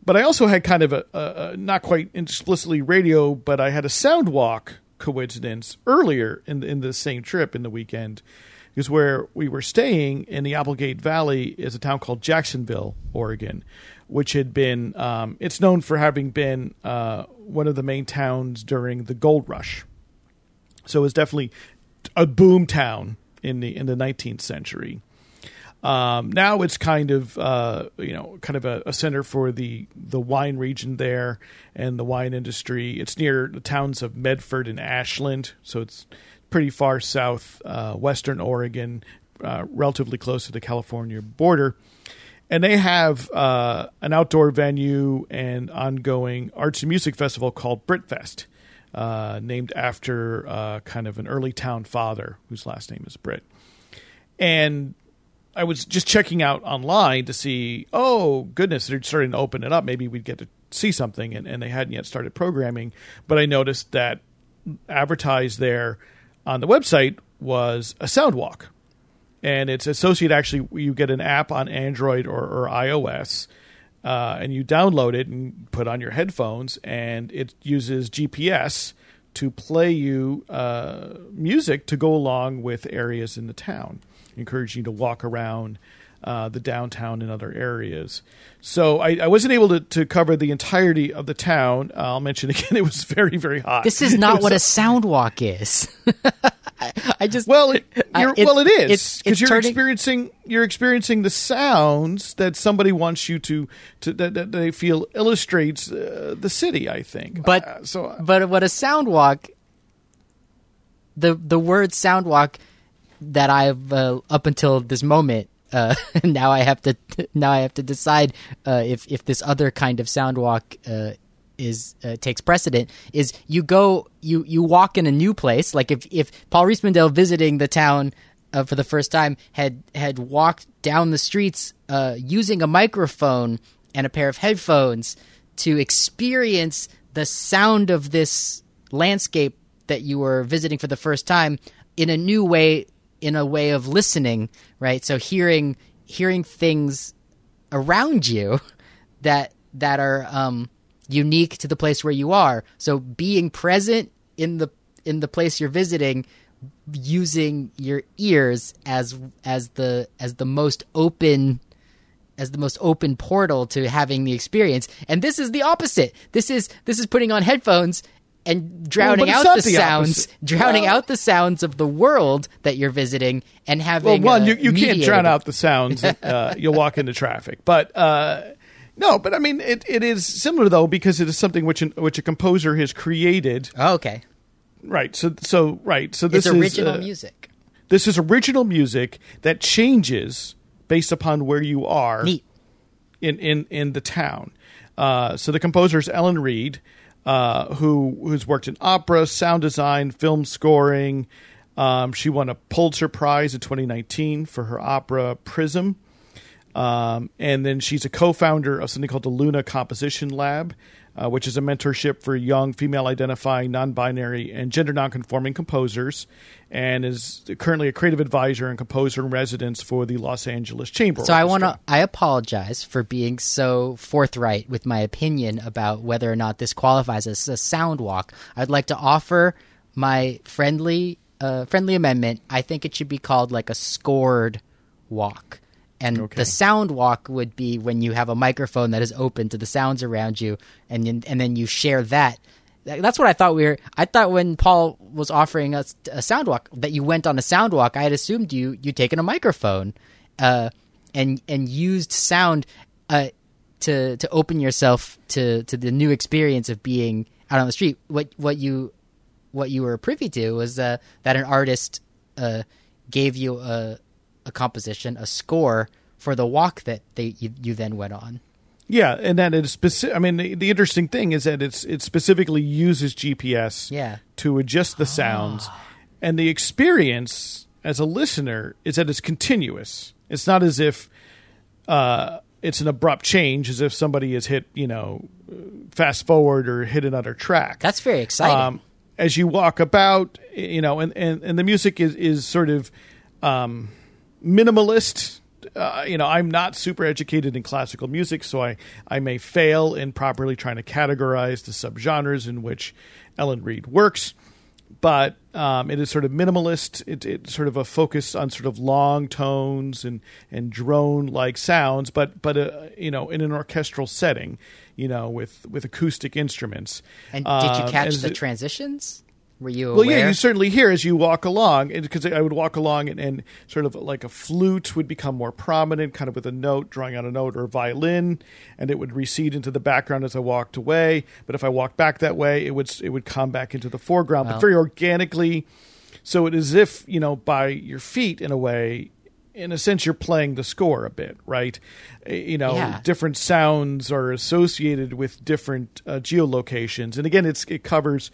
But I also had kind of a, a, a not quite explicitly radio, but I had a sound walk coincidence earlier in the, in the same trip in the weekend, because where we were staying in the Applegate Valley is a town called Jacksonville, Oregon, which had been um, it's known for having been uh, one of the main towns during the gold rush. So it was definitely a boom town in the in the 19th century. Um, now it's kind of uh, you know kind of a, a center for the the wine region there and the wine industry. It's near the towns of Medford and Ashland, so it's pretty far south, uh, western Oregon, uh, relatively close to the California border. and they have uh, an outdoor venue and ongoing arts and music festival called Brittfest, uh, named after uh, kind of an early town father whose last name is Britt. And I was just checking out online to see, oh goodness, they're starting to open it up. Maybe we'd get to see something, and, and they hadn't yet started programming. But I noticed that advertised there on the website was a sound walk and it's associated actually you get an app on android or, or ios uh, and you download it and put on your headphones and it uses gps to play you uh, music to go along with areas in the town encouraging you to walk around uh, the downtown and other areas. So I, I, wasn't able to, to cover the entirety of the town. I'll mention again, it was very, very hot. This is not what a sound walk is. I just well, it, I, well, it is because you're turning... experiencing you're experiencing the sounds that somebody wants you to to that, that they feel illustrates uh, the city. I think, but uh, so uh, but what a sound walk. The the word sound walk that I've uh, up until this moment uh, now I have to now I have to decide uh, if if this other kind of sound walk uh, is uh, takes precedent is you go you you walk in a new place. Like if if Paul Riismandel visiting the town uh, for the first time had had walked down the streets using a microphone and a pair of headphones to experience the sound of this landscape that you were visiting for the first time in a new way in a way of listening right so hearing hearing things around you that that are um unique to the place where you are. So being present in the in the place you're visiting using your ears as as the as the most open as the most open portal to having the experience. And this is the opposite. This is this is putting on headphones and drowning well, out the, the sounds, drowning well, out the sounds of the world that you're visiting, and having. Well, one, you, you can't drown out the sounds. Uh, you'll walk into traffic, but uh, no, but I mean, it, it is similar though because it is something which an, which a composer has created. Oh, okay. Right. So so right. So this it's original is, uh, music. This is original music that changes based upon where you are. Neat. In in in the town. Uh, so the composer is Ellen Reid, uh, who who's worked in opera, sound design, film scoring. Um, she won a Pulitzer Prize in 2019 for her opera Prism. Um, and then she's a co-founder of something called the Luna Composition Lab, uh, which is a mentorship for young female-identifying, non-binary, and gender-nonconforming composers, and is currently a creative advisor and composer in residence for the Los Angeles Chamber. So Orchestra. I want to I apologize for being so forthright with my opinion about whether or not this qualifies as a sound walk. I'd like to offer my friendly uh, friendly amendment. I think it should be called like a scored walk and okay. the sound walk would be when you have a microphone that is open to the sounds around you, and and then you share that. That's what I thought we were. I thought when Paul was offering us a sound walk that you went on a sound walk. I had assumed you you taken a microphone, uh, and and used sound, uh, to to open yourself to to the new experience of being out on the street. What what you what you were privy to was uh, that an artist uh, gave you a a composition, a score for the walk that they you, you then went on. Yeah, and that is specific. I mean, the, the, interesting thing is that it's it specifically uses GPS yeah. to adjust the sounds, oh. and the experience as a listener is that it's continuous. It's not as if uh, it's an abrupt change, as if somebody has hit you know fast forward or hit another track. That's very exciting. Um, as you walk about, you know, and, and, and the music is is sort of. Um, minimalist. Uh, you know, I'm not super educated in classical music, so I, I may fail in properly trying to categorize the subgenres in which Ellen Reid works. But um, it is sort of minimalist. It, it's sort of a focus on sort of long tones and, and drone like sounds, but but uh, you know in an orchestral setting, you know with with acoustic instruments. And did you um, catch the it, transitions? Were you well? Yeah, you certainly hear as you walk along, because I would walk along and, and, sort of like a flute would become more prominent, kind of with a note, drawing out a note, or a violin, and it would recede into the background as I walked away. But if I walked back that way, it would it would come back into the foreground, but very organically. So it is if you know by your feet in a way in a sense, you're playing the score a bit, right? Uh, You know, Yeah. different sounds are associated with different uh, geolocations, and again, it's it covers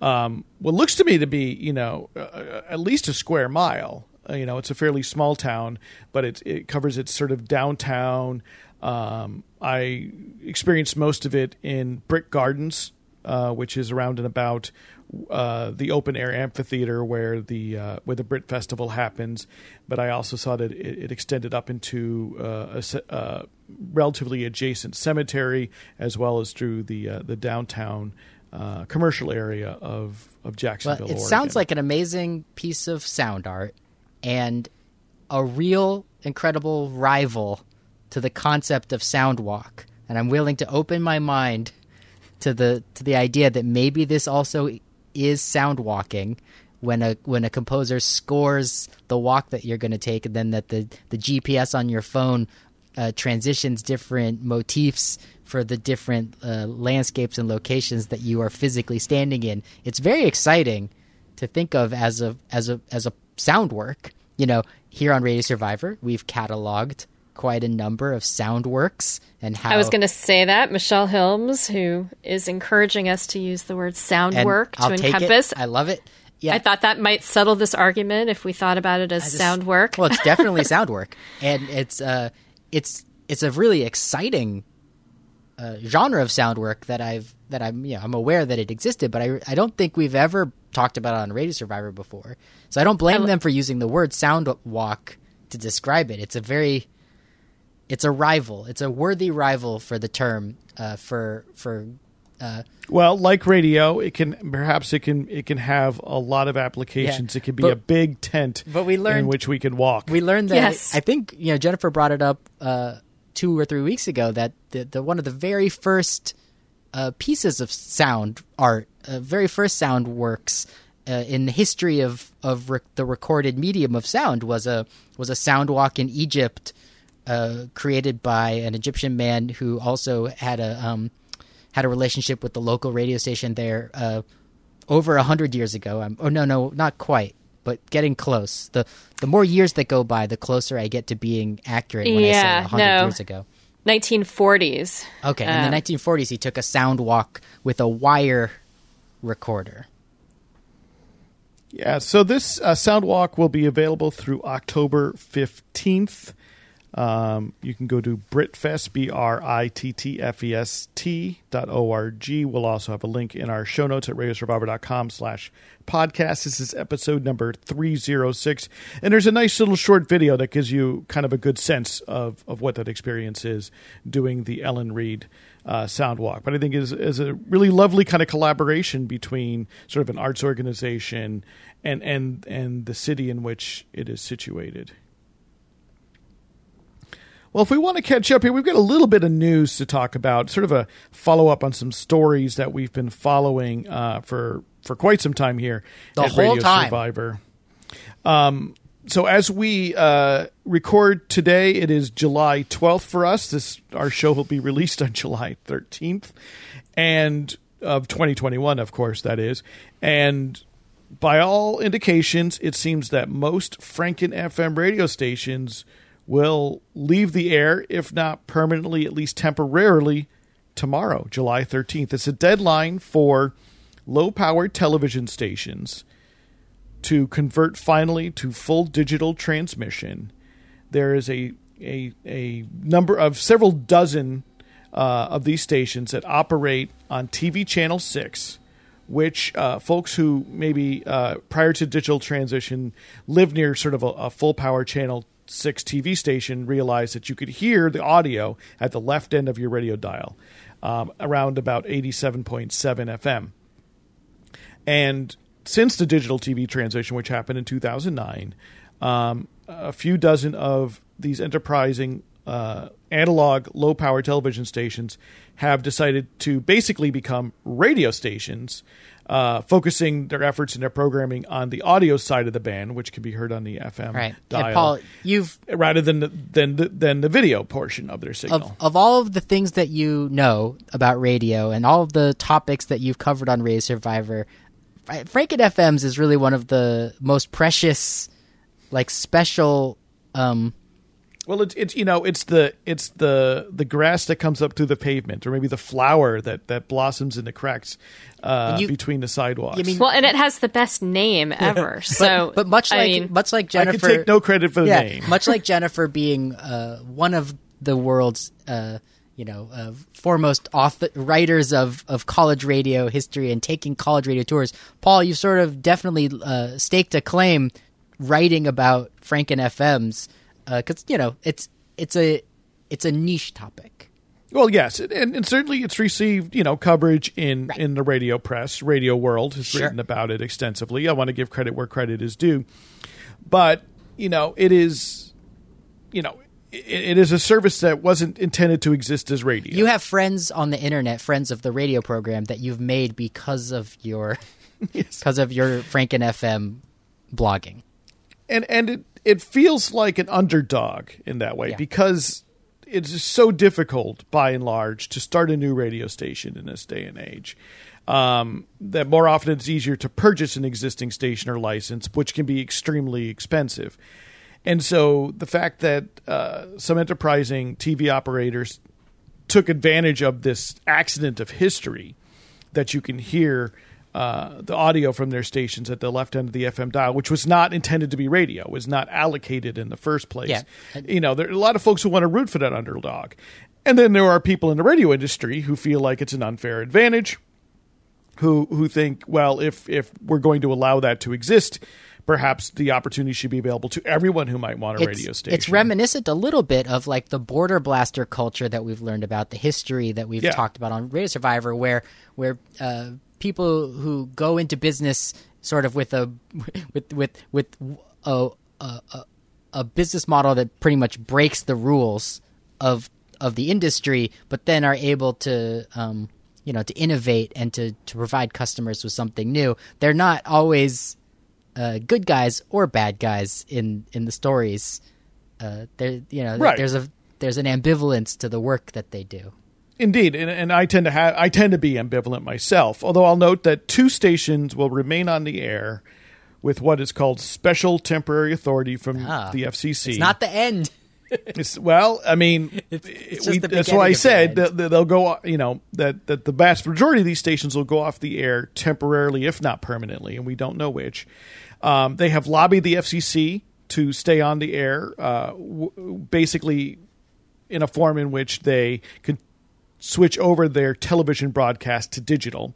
um, what looks to me to be, you know, uh, at least a square mile. Uh, you know, it's a fairly small town, but it it covers its sort of downtown. Um, I experienced most of it in Britt Gardens, uh, which is around and about uh, the open air amphitheater where the uh, where the Britt Festival happens. But I also saw that it, it extended up into uh, a se- uh, relatively adjacent cemetery, as well as through the uh, the downtown uh, commercial area of of Well, Jacksonville. it Oregon. sounds like an amazing piece of sound art and a real incredible rival to the concept of sound walk. And I'm willing to open my mind to the to the idea that maybe this also is sound walking when a when a composer scores the walk that you're going to take and then that the the GPS on your phone uh, transitions different motifs for the different uh, landscapes and locations that you are physically standing in. It's very exciting to think of as a as a as a sound work. You know, here on Radio Survivor, we've cataloged quite a number of sound works and how I was going to say that Michele Hilmes, who is encouraging us to use the word sound work I'll to encompass. I love it. Yeah, I thought that might settle this argument if we thought about it as just- sound work. Well, it's definitely sound work, and it's uh, it's it's a really exciting uh, genre of sound work that I've that I'm you know I'm aware that it existed, but I I don't think we've ever talked about it on Radio Survivor before. So I don't blame them for using the word sound walk to describe it. It's a very it's a rival. It's a worthy rival for the term uh, for for uh, Well, like radio, it can perhaps it can it can have a lot of applications. Yeah, it can be but- a big tent, but we learned in which we can walk. We learned that. Yes. I think you know Jennifer brought it up uh, two or three weeks ago that the, the one of the very first uh, pieces of sound art, uh, very first sound works uh, in the history of of rec- the recorded medium of sound was a was a sound walk in Egypt, uh, created by an Egyptian man who also had a um, had a relationship with the local radio station there uh, over a hundred years ago. Um, oh no, no, not quite, but getting close. the The more years that go by, the closer I get to being accurate when I say Yeah, hundred no. years ago. 1940s. Okay, in the 1940s, he took a sound walk with a wire recorder. Yeah, so this uh, sound walk will be available through October 15th. Um, you can go to Brittfest, B R I T T F E S T dot O R G. We'll also have a link in our show notes at radiosurvivor.com slash podcast. This is episode number 306. And there's a nice little short video that gives you kind of a good sense of, of what that experience is doing the Ellen Reid uh, sound walk. But I think is is a really lovely kind of collaboration between sort of an arts organization and and and the city in which it is situated. Well, if we want to catch up here, we've got a little bit of news to talk about, sort of a follow up on some stories that we've been following uh, for for quite some time here The at whole Radio time. Survivor. Um, so as we uh, record today, it is July 12th for us. This our show will be released on July 13th, and of 2021, of course, that is. And by all indications, it seems that most Franken FM radio stations will leave the air, if not permanently, at least temporarily, tomorrow, July 13th. It's a deadline for low powered television stations to convert finally to full digital transmission. There is a a, a number of several dozen uh, of these stations that operate on TV channel six, which uh, folks who maybe uh, prior to digital transition lived near sort of a, a full power channel six TV station realized that you could hear the audio at the left end of your radio dial, um, around about eighty seven point seven FM. And since the digital TV transition, which happened in 2009, um, a few dozen of these enterprising uh, analog low power television stations have decided to basically become radio stations, uh, focusing their efforts and their programming on the audio side of the band, which can be heard on the FM Right. dial, And Paul, you've rather than the, than the, than the video portion of their signal. of of all of the things that you know about radio and all of the topics that you've covered on Radio Survivor, Franken FM's is really one of the most precious, like special Um, Well, it's it's you know it's the it's the the grass that comes up through the pavement, or maybe the flower that that blossoms in the cracks uh, You- between the sidewalks. I mean, Well, and it has the best name ever. so, but much I like mean, much like Jennifer, I Jennifer, can take no credit for the yeah, name. much like Jennifer being uh, one of the world's uh, you know uh, foremost author- writers of of college radio history and taking college radio tours. Paul, you sort of definitely uh, staked a claim writing about Franken FMs Uh, because you know it's it's a it's a niche topic. Well, yes, and, and certainly it's received you know coverage in in the radio press. Radio World has Sure. written about it extensively. I want to give credit where credit is due, but you know it is, you know, it, it is a service that wasn't intended to exist as radio. You have friends on the internet, friends of the radio program that you've made because of your Yes. because of your Franken FM blogging. and and it it feels like an underdog in that way Yeah. because it's so difficult by and large to start a new radio station in this day and age. Um, that more often it's easier to purchase an existing station or license, which can be extremely expensive. And so the fact that uh, some enterprising TV operators took advantage of this accident of history that you can hear uh, the audio from their stations at the left end of the FM dial, which was not intended to be radio, was not allocated in the first place. Yeah. You know, there are a lot of folks who want to root for that underdog. And then there are people in the radio industry who feel like it's an unfair advantage, who who think, well, if if we're going to allow that to exist, perhaps the opportunity should be available to everyone who might want a radio station. It's reminiscent a little bit of like the border blaster culture that we've learned about, the history that we've Yeah. talked about on Radio Survivor, where where uh, people who go into business sort of with a with with with a, a a- a business model that pretty much breaks the rules of of the industry, but then are able to um, you know to innovate and to to provide customers with something new. They're not always uh, good guys or bad guys in in the stories. Uh, there, you know, Right. there's a there's an ambivalence to the work that they do. Indeed, and, and I tend to have I tend to be ambivalent myself. Although I'll note that two stations will remain on the air with what is called special temporary authority from Ah, the FCC. It's not the end. It's- well, I mean, It's- it's we- that's why I said that, that they'll go. You know that that the vast majority of these stations will go off the air temporarily, if not permanently, and we don't know which. Um, they have lobbied the FCC to stay on the air, uh, w- basically in a form in which they could switch over their television broadcast to digital,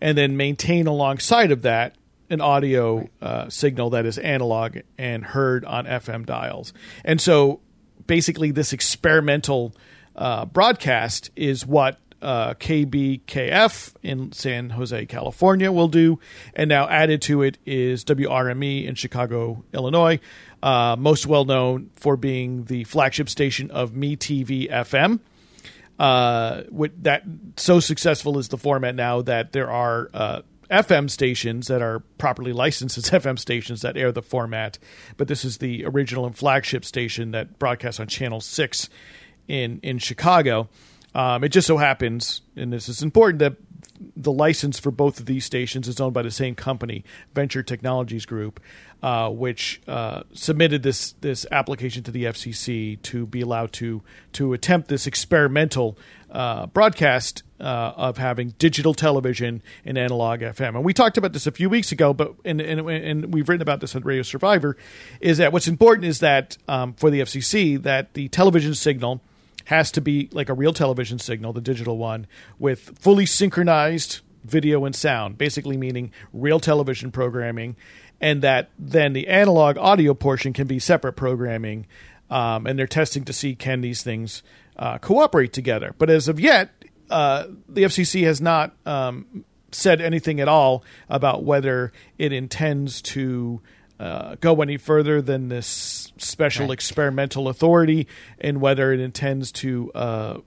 and then maintain alongside of that an audio uh, signal that is analog and heard on FM dials. And so basically, this experimental uh, broadcast is what uh, KBKF in San Jose, California will do. And now added to it is WRME in Chicago, Illinois, uh, most well known for being the flagship station of MeTV FM uh, with that so successful is the format now that there are uh, FM stations that are properly licensed as FM stations that air the format, but this is the original and flagship station that broadcasts on Channel Six in in Chicago. Um, it just so happens, and this is important, that the license for both of these stations is owned by the same company, Venture Technologies Group, uh, which uh, submitted this this application to the FCC to be allowed to to attempt this experimental uh, broadcast uh, of having digital television and analog FM. And we talked about this a few weeks ago, but and and, and we've written about this on Radio Survivor. Is that what's important is that um, for the FCC that the television signal has to be like a real television signal, the digital one, with fully synchronized video and sound, basically meaning real television programming, and that then the analog audio portion can be separate programming. Um, and they're testing to see can these things uh, cooperate together. But as of yet, uh, the FCC has not um, said anything at all about whether it intends to uh, go any further than this special Right. experimental authority and whether it intends to uh,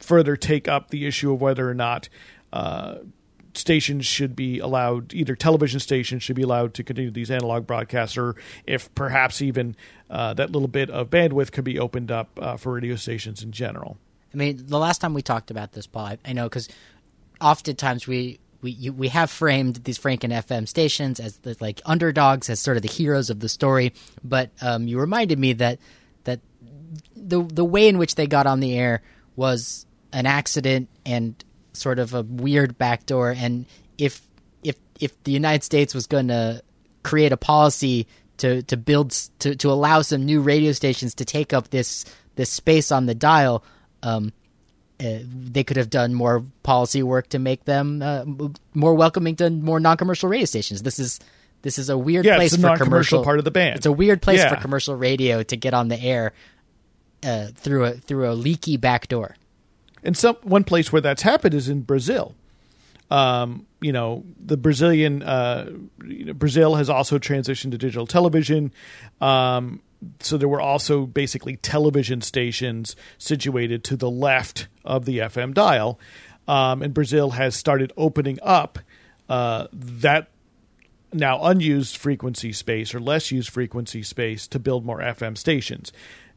further take up the issue of whether or not uh, stations should be allowed, either television stations should be allowed to continue these analog broadcasts, or if perhaps even uh, that little bit of bandwidth could be opened up uh, for radio stations in general. I mean, the last time we talked about this, Paul, I, I know because oftentimes we we you, we have framed these Franken FM stations as the, like underdogs, as sort of the heroes of the story. But um, you reminded me that that the the way in which they got on the air was an accident and sort of a weird backdoor. And if if if the United States was going to create a policy to to build to to allow some new radio stations to take up this this space on the dial. Um, uh, they could have done more policy work to make them uh, more welcoming to more non-commercial radio stations. This is this is a weird Yeah, place a for commercial part of the band. It's a weird place Yeah. for commercial radio to get on the air uh, through a through a leaky back door. And some one place where that's happened is in Brazil. Um, you know, the Brazilian uh, you know, Brazil has also transitioned to digital television. Um, so there were also basically television stations situated to the left of the FM dial, um, and Brazil has started opening up uh, that now unused frequency space or less used frequency space to build more FM stations.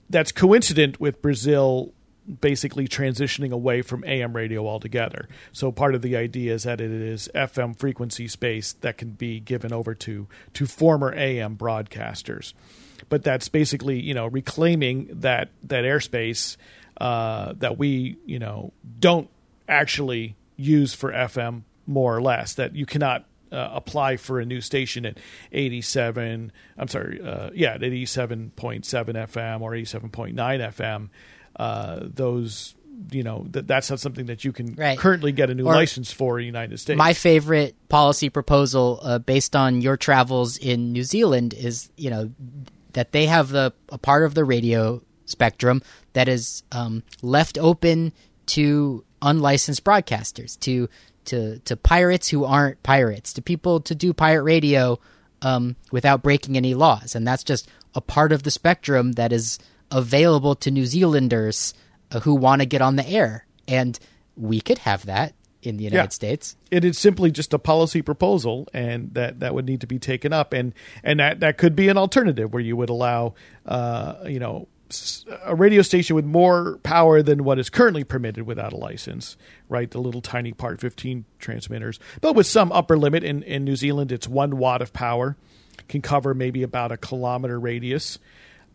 That's coincident with Brazil basically transitioning away from AM radio altogether. So part of the idea is that it is FM frequency space that can be given over to to former AM broadcasters. But that's basically, you know, reclaiming that that airspace uh, that we, you know, don't actually use for FM more or less. That you cannot uh, apply for a new station at 87 i'm sorry uh, yeah at 87.7 fm or 87.9 fm uh, those you know that that's not something that you can Right. currently get a new Or- license for in the united states My favorite policy proposal, uh, based on your travels in New Zealand, is you know that they have the a part of the radio spectrum that is um, left open to unlicensed broadcasters, to to to pirates who aren't pirates, to people to do pirate radio um, without breaking any laws, and that's just a part of the spectrum that is available to New Zealanders uh, who want to get on the air, and we could have that in the United Yeah. States. it is simply just a policy proposal and that that would need to be taken up and and that that could be an alternative where you would allow uh you know a radio station with more power than what is currently permitted without a license right the little tiny part 15 transmitters but with some upper limit in in New Zealand it's 1 watt of power can cover maybe about a kilometer radius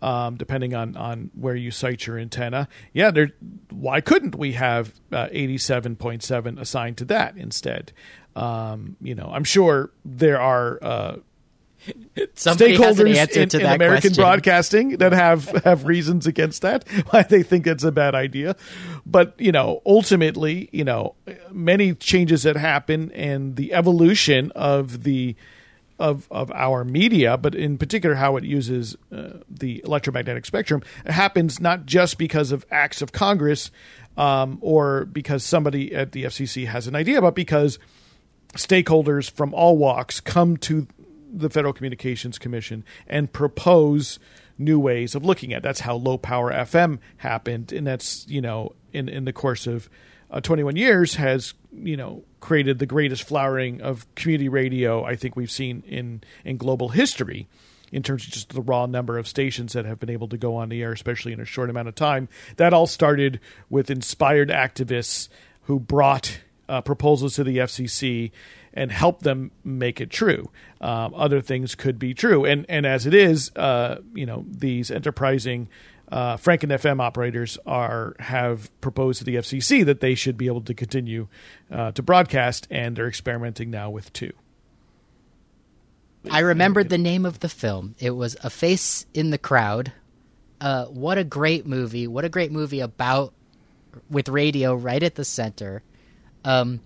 um, depending on, on where you site your antenna. Yeah, there. Why couldn't we have uh, eighty seven point seven assigned to that instead? Um, you know, I'm sure there are uh, Somebody has an stakeholders in, to in American question. broadcasting that have have reasons against that why they think it's a bad idea. But you know, ultimately, you know, many changes that happen and the evolution of the of of our media, but in particular how it uses uh, the electromagnetic spectrum, it happens not just because of acts of Congress um, or because somebody at the FCC has an idea, but because stakeholders from all walks come to the Federal Communications Commission and propose new ways of looking at. it. That's how low power FM happened, and that's you know in in the course of uh, 21 years has you know created the greatest flowering of community radio I think we've seen in in global history. In terms of just the raw number of stations that have been able to go on the air, especially in a short amount of time, that all started with inspired activists who brought uh, proposals to the FCC and help them make it true. Um, other things could be true, and and as it is, uh, you know, these enterprising uh, Franken FM operators are have proposed to the FCC that they should be able to continue uh, to broadcast, and they're experimenting now with two. I remembered the name of the film. It was A Face in the Crowd. Uh, what a great movie! What a great movie about with radio right at the center. Um,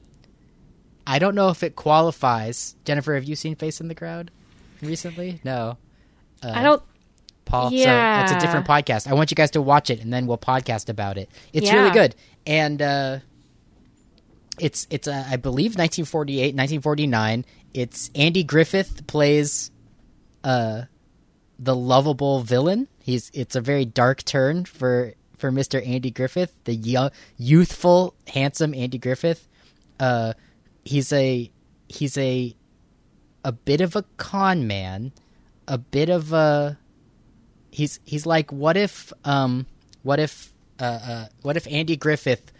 I don't know if it qualifies. Jennifer, have you seen Face in the Crowd recently? No. I don't. Paul. Yeah. So it's a different podcast. I want you guys to watch it, and then we'll podcast about it. It's Yeah. really good, and uh, it's it's uh, I believe 1948, 1949. It's Andy Griffith plays uh, the lovable villain. He's it's a very dark turn for for Mr. Andy Griffith, the young, youthful, handsome Andy Griffith. Uh, he's a he's a a bit of a con man, a bit of a he's he's like what if um what if uh, uh what if Andy Griffith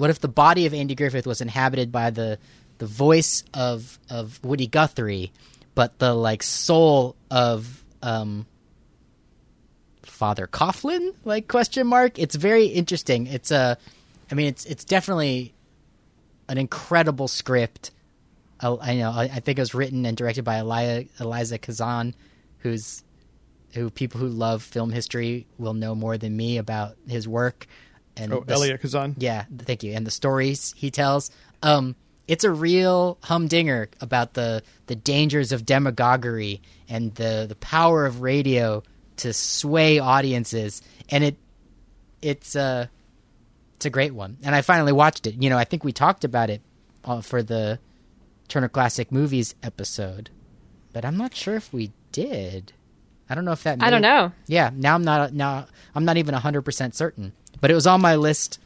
what if the body of Andy Griffith was inhabited by the the voice of of Woody Guthrie, but the like soul of um, Father Coughlin? Like question mark. It's very interesting. It's a, I mean, it's it's definitely an incredible script. I, I know. I, I think it was written and directed by Eliza Kazan, who's who people who love film history will know more than me about his work. And Oh, the Elia Kazan. yeah, thank you. And the stories he tells. Um, it's a real humdinger about the the dangers of demagoguery and the the power of radio to sway audiences. And it it's uh it's a great one. And I finally watched it. You know, I think we talked about it uh, for the Turner Classic Movies episode, but I'm not sure if we did. I don't know if that. I don't know. yeah, now I'm not now I'm not even hundred percent certain, but it was on my list,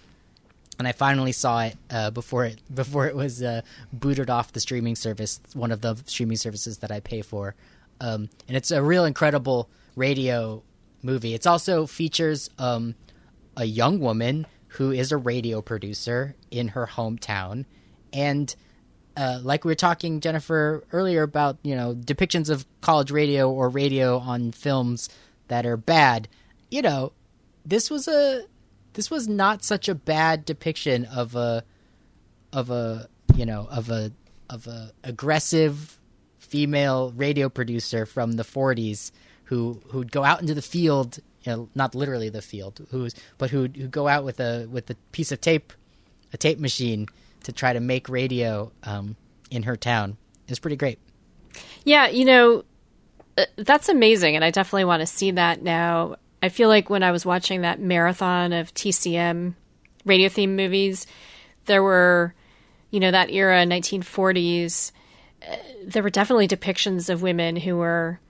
and I finally saw it uh, before it before it was uh, booted off the streaming service, one of the streaming services that I pay for, um, and it's a real incredible radio movie. It also features um, a young woman who is a radio producer in her hometown, and uh, like we were talking, Jennifer, earlier about you know depictions of college radio or radio on films that are bad. You know, this was a this was not such a bad depiction of a of a you know of a of a aggressive female radio producer from the 40s who who'd go out into the field you know not literally the field who's but who'd, who'd go out with a with a piece of tape a tape machine to try to make radio um, in her town is pretty great Yeah, you know, uh, that's amazing, and I definitely want to see that now. I feel like when I was watching that marathon of TCM radio theme movies, there were, you know, that era, 1940s, uh, there were definitely depictions of women who were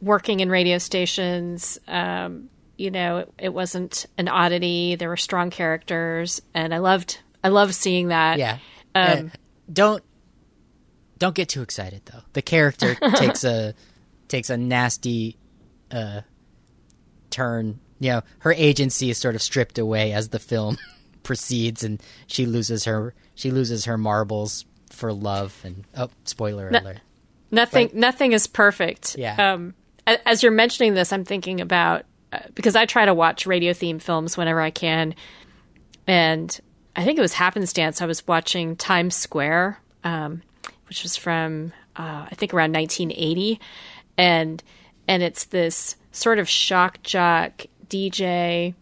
working in radio stations. Um, you know, it, it wasn't an oddity. There were strong characters, and I loved, I love seeing that. yeah Um, don't don't get too excited though the character takes a takes a nasty uh turn you know her agency is sort of stripped away as the film proceeds and she loses her she loses her marbles for love and oh spoiler alert Nothing, nothing is perfect. Yeah. Um, as you're mentioning this, I'm thinking about uh, because I try to watch radio theme films whenever I can, and I think it was happenstance. I was watching Times Square, um, which was from uh, I think around 1980, and and it's this sort of shock jock DJ,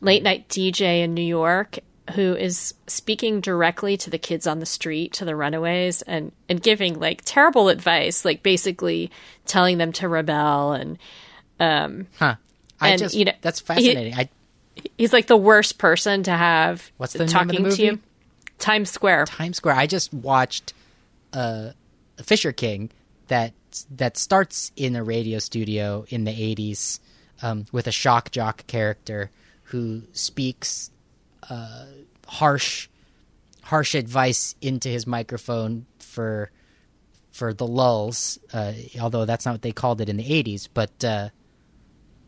late night DJ in New York who is speaking directly to the kids on the street, to the runaways, and and giving like terrible advice, like basically telling them to rebel, and huh. I and, just you know, that's he- fascinating. I he's like the worst person to have. What's the name of talking the to you? Times Square. Times Square. I just watched uh, Fisher King that that starts in a radio studio in the '80s um, with a shock jock character who speaks uh, harsh harsh advice into his microphone for for the lulz. Uh, although that's not what they called it in the '80s, but uh,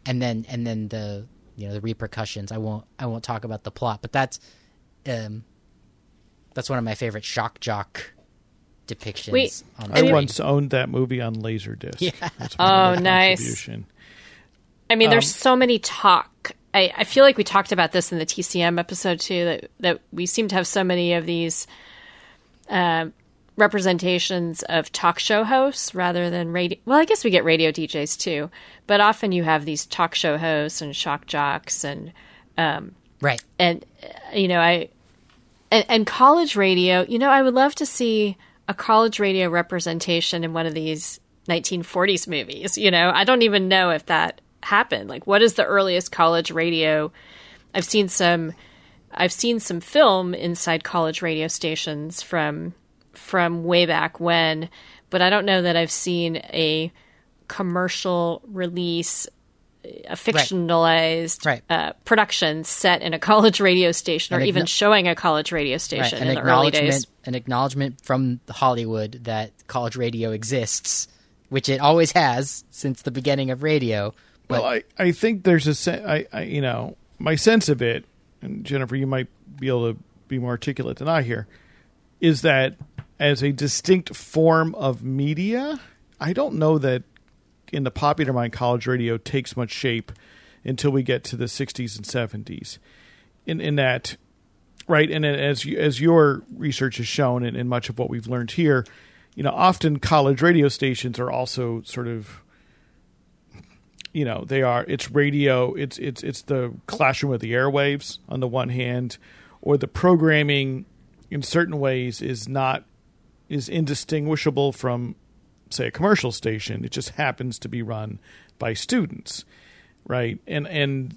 and then and then the you know the repercussions. I won't I won't talk about the plot, but that's. Um, that's one of my favorite shock jock depictions. Wait, on I screen. once owned that movie on Laserdisc. Yeah. Oh, nice. I mean, Um, there's so many talk. I, I feel like we talked about this in the TCM episode too. That that we seem to have so many of these uh, representations of talk show hosts rather than radio. Well, I guess we get radio DJs too, but often you have these talk show hosts and shock jocks and right. and uh, you know I and, and college radio. You know, I would love to see a college radio representation in one of these 1940s movies. You know, I don't even know if that happened. Like, what is the earliest college radio? I've seen some. I've seen some film inside college radio stations from from way back when, but I don't know that I've seen a commercial release a fictionalized Right. Uh, production set in a college radio station, or An even showing a college radio Right. station An in the early acknowledgement, days. an acknowledgement from Hollywood that college radio exists, which it always has since the beginning of radio. But well, I, I think there's a sen- I, I you know my sense of it, and Jennifer, you might be able to be more articulate than I here, is that as a distinct form of media, I don't know that in the popular mind college radio takes much shape until we get to the 60s and 70s. In in that right and as you, as your research has shown and, and much of what we've learned here, you know, often college radio stations are also sort of you know, they are it's radio, it's it's it's the classroom of the airwaves on the one hand or the programming in certain ways is not is indistinguishable from say a commercial station. It just happens to be run by students, right? And and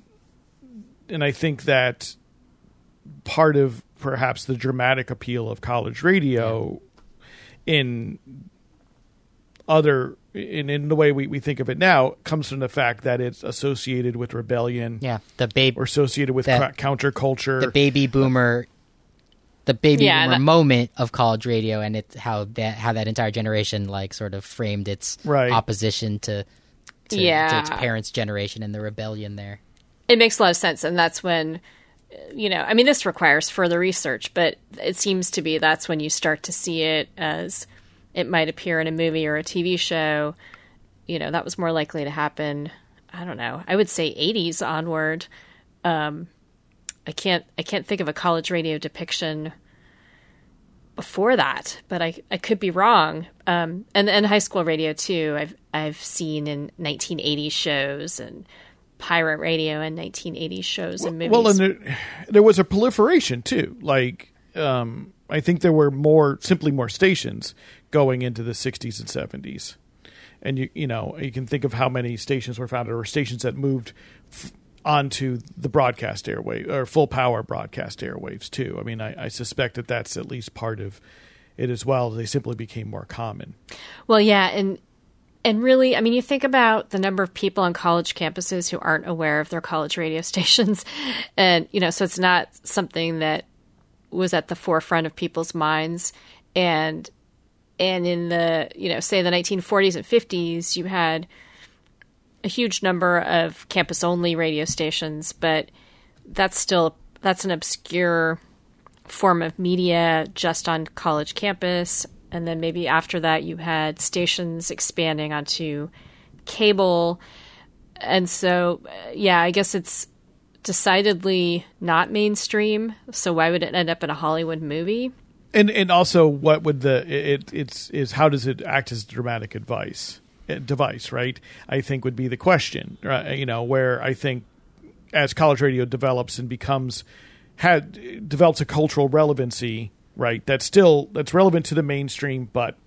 and I think that part of perhaps the dramatic appeal of college radio yeah. in other in, in the way we, we think of it now comes from the fact that it's associated with rebellion yeah the baby or associated with that, counterculture the baby boomer the baby yeah, boomer that, moment of college radio and it's how that how that entire generation like sort of framed its right. opposition to to, yeah. to its parents generation and the rebellion there it makes a lot of sense and that's when you know i mean this requires further research but it seems to be that's when you start to see it as it might appear in a movie or a tv show you know that was more likely to happen i don't know i would say 80s onward um, I can't I can't think of a college radio depiction before that, but I I could be wrong. Um, and and high school radio too. I've I've seen in 1980 shows and pirate radio in 1980 shows and movies. Well, and there, there was a proliferation too. Like um, I think there were more simply more stations going into the 60s and 70s. And you you know you can think of how many stations were founded or stations that moved f- onto the broadcast airwave or full power broadcast airwaves too. I mean, I, I, suspect that that's at least part of it as well. They simply became more common. Well, yeah, and and really, I mean, you think about the number of people on college campuses who aren't aware of their college radio stations, and you know, so it's not something that was at the forefront of people's minds, and and in the you know, say the 1940s and 50s, you had a huge number of campus only radio stations, but that's still that's an obscure form of media just on college campus. And then maybe after that, you had stations expanding onto cable. And so, yeah, I guess it's decidedly not mainstream. So why would it end up in a Hollywood movie? And and also, what would the it it's is how does it act as dramatic advice? Device, right? I think would be the question, right? You know, where I think as college radio develops and becomes had develops a cultural relevancy, right? That's still that's relevant to the mainstream, but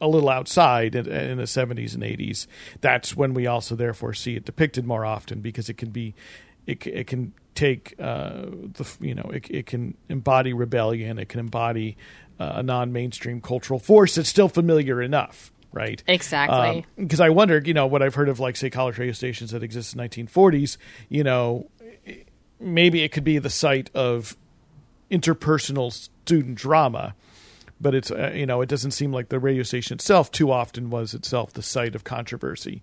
a little outside in, the 70s and 80s. That's when we also therefore see it depicted more often because it can be it, it can take uh, the you know it, it can embody rebellion it can embody uh, a non-mainstream cultural force that's still familiar enough right? Exactly. Because um, I wonder, you know, what I've heard of, like, say, college radio stations that exist in the 1940s, you know, maybe it could be the site of interpersonal student drama, but it's, uh, you know, it doesn't seem like the radio station itself too often was itself the site of controversy.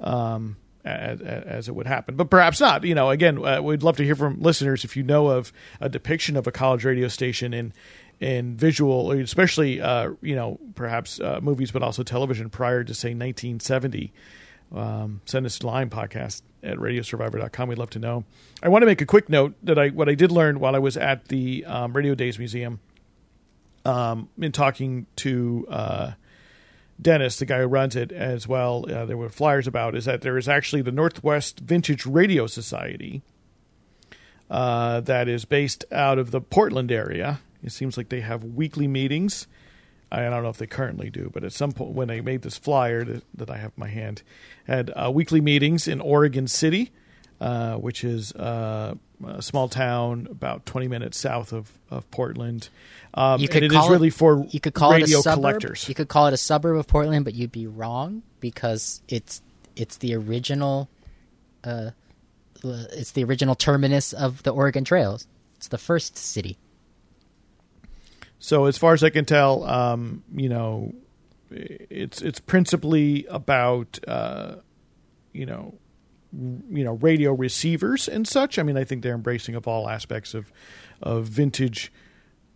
Um, as, as, it would happen, but perhaps not. You know, again, uh, we'd love to hear from listeners if you know of a depiction of a college radio station in in visual, especially uh, you know perhaps uh, movies, but also television prior to say 1970. Um, send us a line podcast at radiosurvivor.com. We'd love to know. I want to make a quick note that I what I did learn while I was at the um, Radio Days Museum um, in talking to uh, Dennis, the guy who runs it as well. Uh, there were flyers about is that there is actually the Northwest Vintage Radio Society uh, that is based out of the Portland area it seems like they have weekly meetings. I don't know if they currently do, but at some point when they made this flyer that, that I have in my hand, had uh, weekly meetings in Oregon City, uh, which is uh, a small town about 20 minutes south of, of Portland. Um, you could and it is really for you could call radio it a suburb. collectors. You could call it a suburb of Portland, but you'd be wrong because it's it's the original uh, it's the original terminus of the Oregon Trails. It's the first city. So as far as I can tell, um, you know, it's it's principally about uh, you know you know radio receivers and such. I mean, I think they're embracing of all aspects of of vintage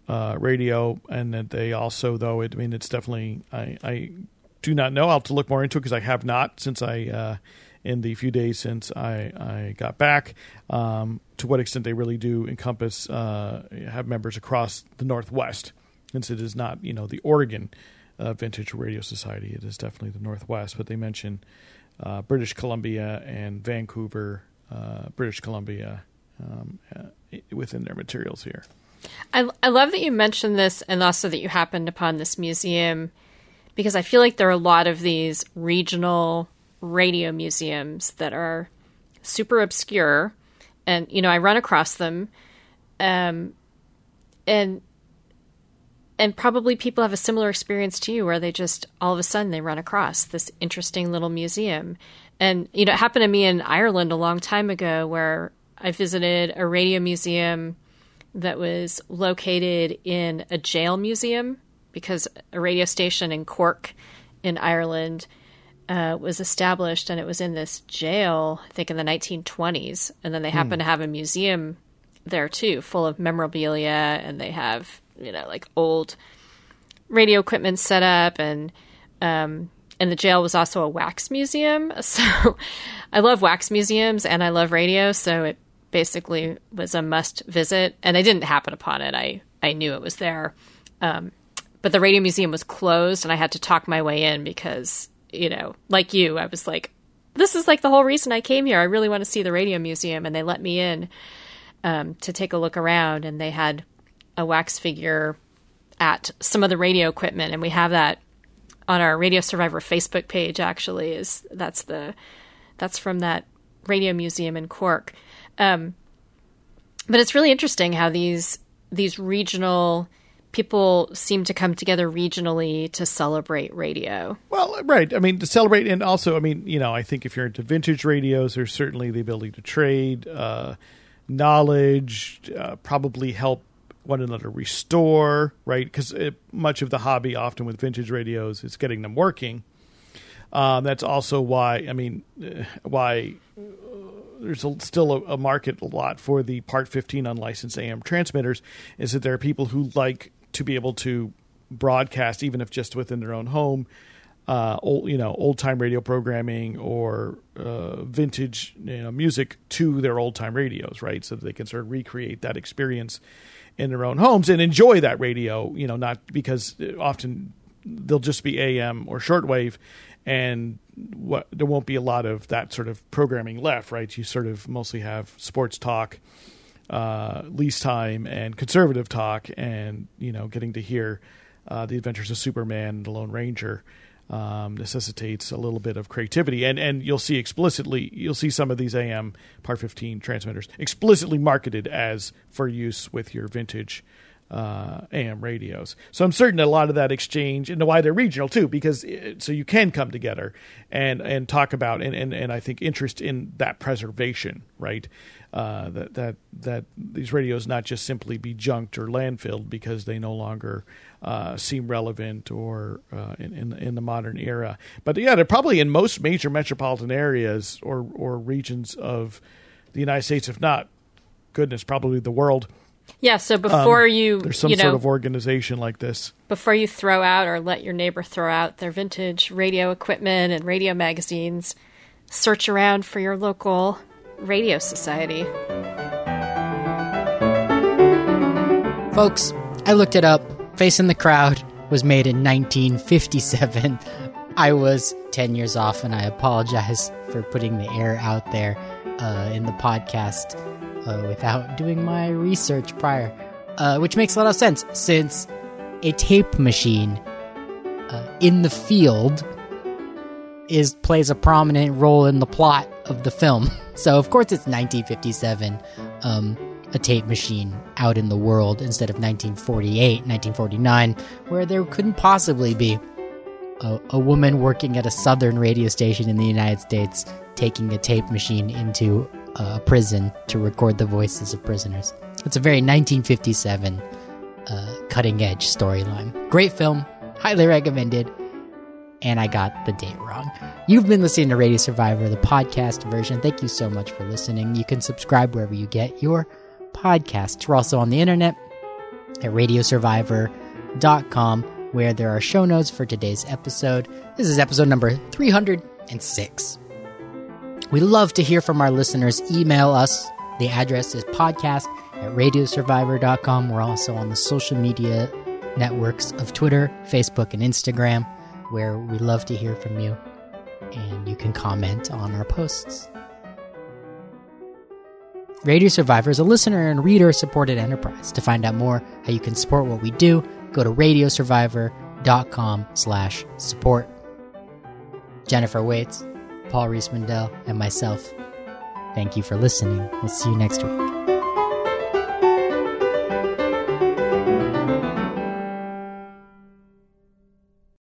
uh, radio, and that they also, though, it, I mean, it's definitely I, I do not know. I'll have to look more into it because I have not since I uh, in the few days since I I got back. Um, to what extent they really do encompass uh, have members across the Northwest, since it is not you know the Oregon uh, Vintage Radio Society. It is definitely the Northwest, but they mention uh, British Columbia and Vancouver, uh, British Columbia, um, uh, within their materials here. I, I love that you mentioned this and also that you happened upon this museum because I feel like there are a lot of these regional radio museums that are super obscure. And, you know, I run across them. Um, and and probably people have a similar experience to you where they just all of a sudden they run across this interesting little museum and you know it happened to me in ireland a long time ago where i visited a radio museum that was located in a jail museum because a radio station in cork in ireland uh, was established and it was in this jail i think in the 1920s and then they happen to have a museum there too full of memorabilia. And they have you know like old radio equipment set up. And um, and the jail was also a wax museum. So i love wax museums and i love radio. So it basically was a must visit. And i didn't happen upon it. I i knew it was there. Um, but the radio museum was closed and i had to talk my way in because you know like you i was like this is like the whole reason i came here. I really want to see the radio museum. And they let me in um, to take a look around. And they had a wax figure at some of the radio equipment. And we have that on our radio survivor facebook page actually is that's the that's from that radio museum in cork. Um, but it's really interesting how these these regional people seem to come together regionally to celebrate radio Well, right. I mean, to celebrate, and also, I mean, you know, I think if you're into vintage radios, there's certainly the ability to trade uh, knowledge, uh, probably help one another restore, right? Because much of the hobby, often with vintage radios, is getting them working. Um, that's also why, I mean, uh, why uh, there's a, still a, a market a lot for the Part 15 unlicensed AM transmitters is that there are people who like to be able to broadcast, even if just within their own home, uh, old, you know, old time radio programming or uh, vintage you know, music to their old time radios, right? So that they can sort of recreate that experience in their own homes and enjoy that radio, you know, not because often they'll just be AM or shortwave and what there won't be a lot of that sort of programming left, right? You sort of mostly have sports talk, uh, lease time, and conservative talk, and you know, getting to hear uh, the adventures of Superman and the Lone Ranger um, necessitates a little bit of creativity, and and you'll see explicitly, you'll see some of these AM Part 15 transmitters explicitly marketed as for use with your vintage uh, AM radios. So I'm certain a lot of that exchange and why they're regional too, because it, so you can come together and and talk about and and, and I think interest in that preservation, right? Uh, that that that these radios not just simply be junked or landfilled because they no longer uh, seem relevant or uh, in, in in the modern era. But yeah, they're probably in most major metropolitan areas or or regions of the United States, if not goodness, probably the world. Yeah so before you There's some you know sort of organization like this. before you throw out or let your neighbor throw out their vintage radio equipment and radio magazines, search around for your local radio society. Folks, I looked it up. Face in the Crowd was made in 1957. I was 10 years off, and I apologize for putting the air out there uh, in the podcast uh, without doing my research prior. Uh, which makes a lot of sense since a tape machine uh, in the field is plays a prominent role in the plot of the film. So of course it's 1957, um, a tape machine out in the world instead of 1948, 1949, where there couldn't possibly be a, a woman working at a southern radio station in the United States taking a tape machine into a prison to record the voices of prisoners. It's a very 1957 uh, cutting edge storyline. Great film, highly recommended and I got the date wrong. You've been listening to Radio Survivor, the podcast version. Thank you so much for listening. You can subscribe wherever you get your podcasts. We're also on the internet at radiosurvivor.com, where there are show notes for today's episode. This is episode number 306. We love to hear from our listeners. Email us. The address is podcast at radiosurvivor.com. We're also on the social media networks of Twitter, Facebook, and Instagram, where we love to hear from you. And you can comment on our posts. Radio Survivor is a listener and reader supported enterprise. To find out more how you can support what we do, go to radiosurvivor.com slash support. Jennifer Waits, Paul Riismandel, and myself, thank you for listening. We'll see you next week.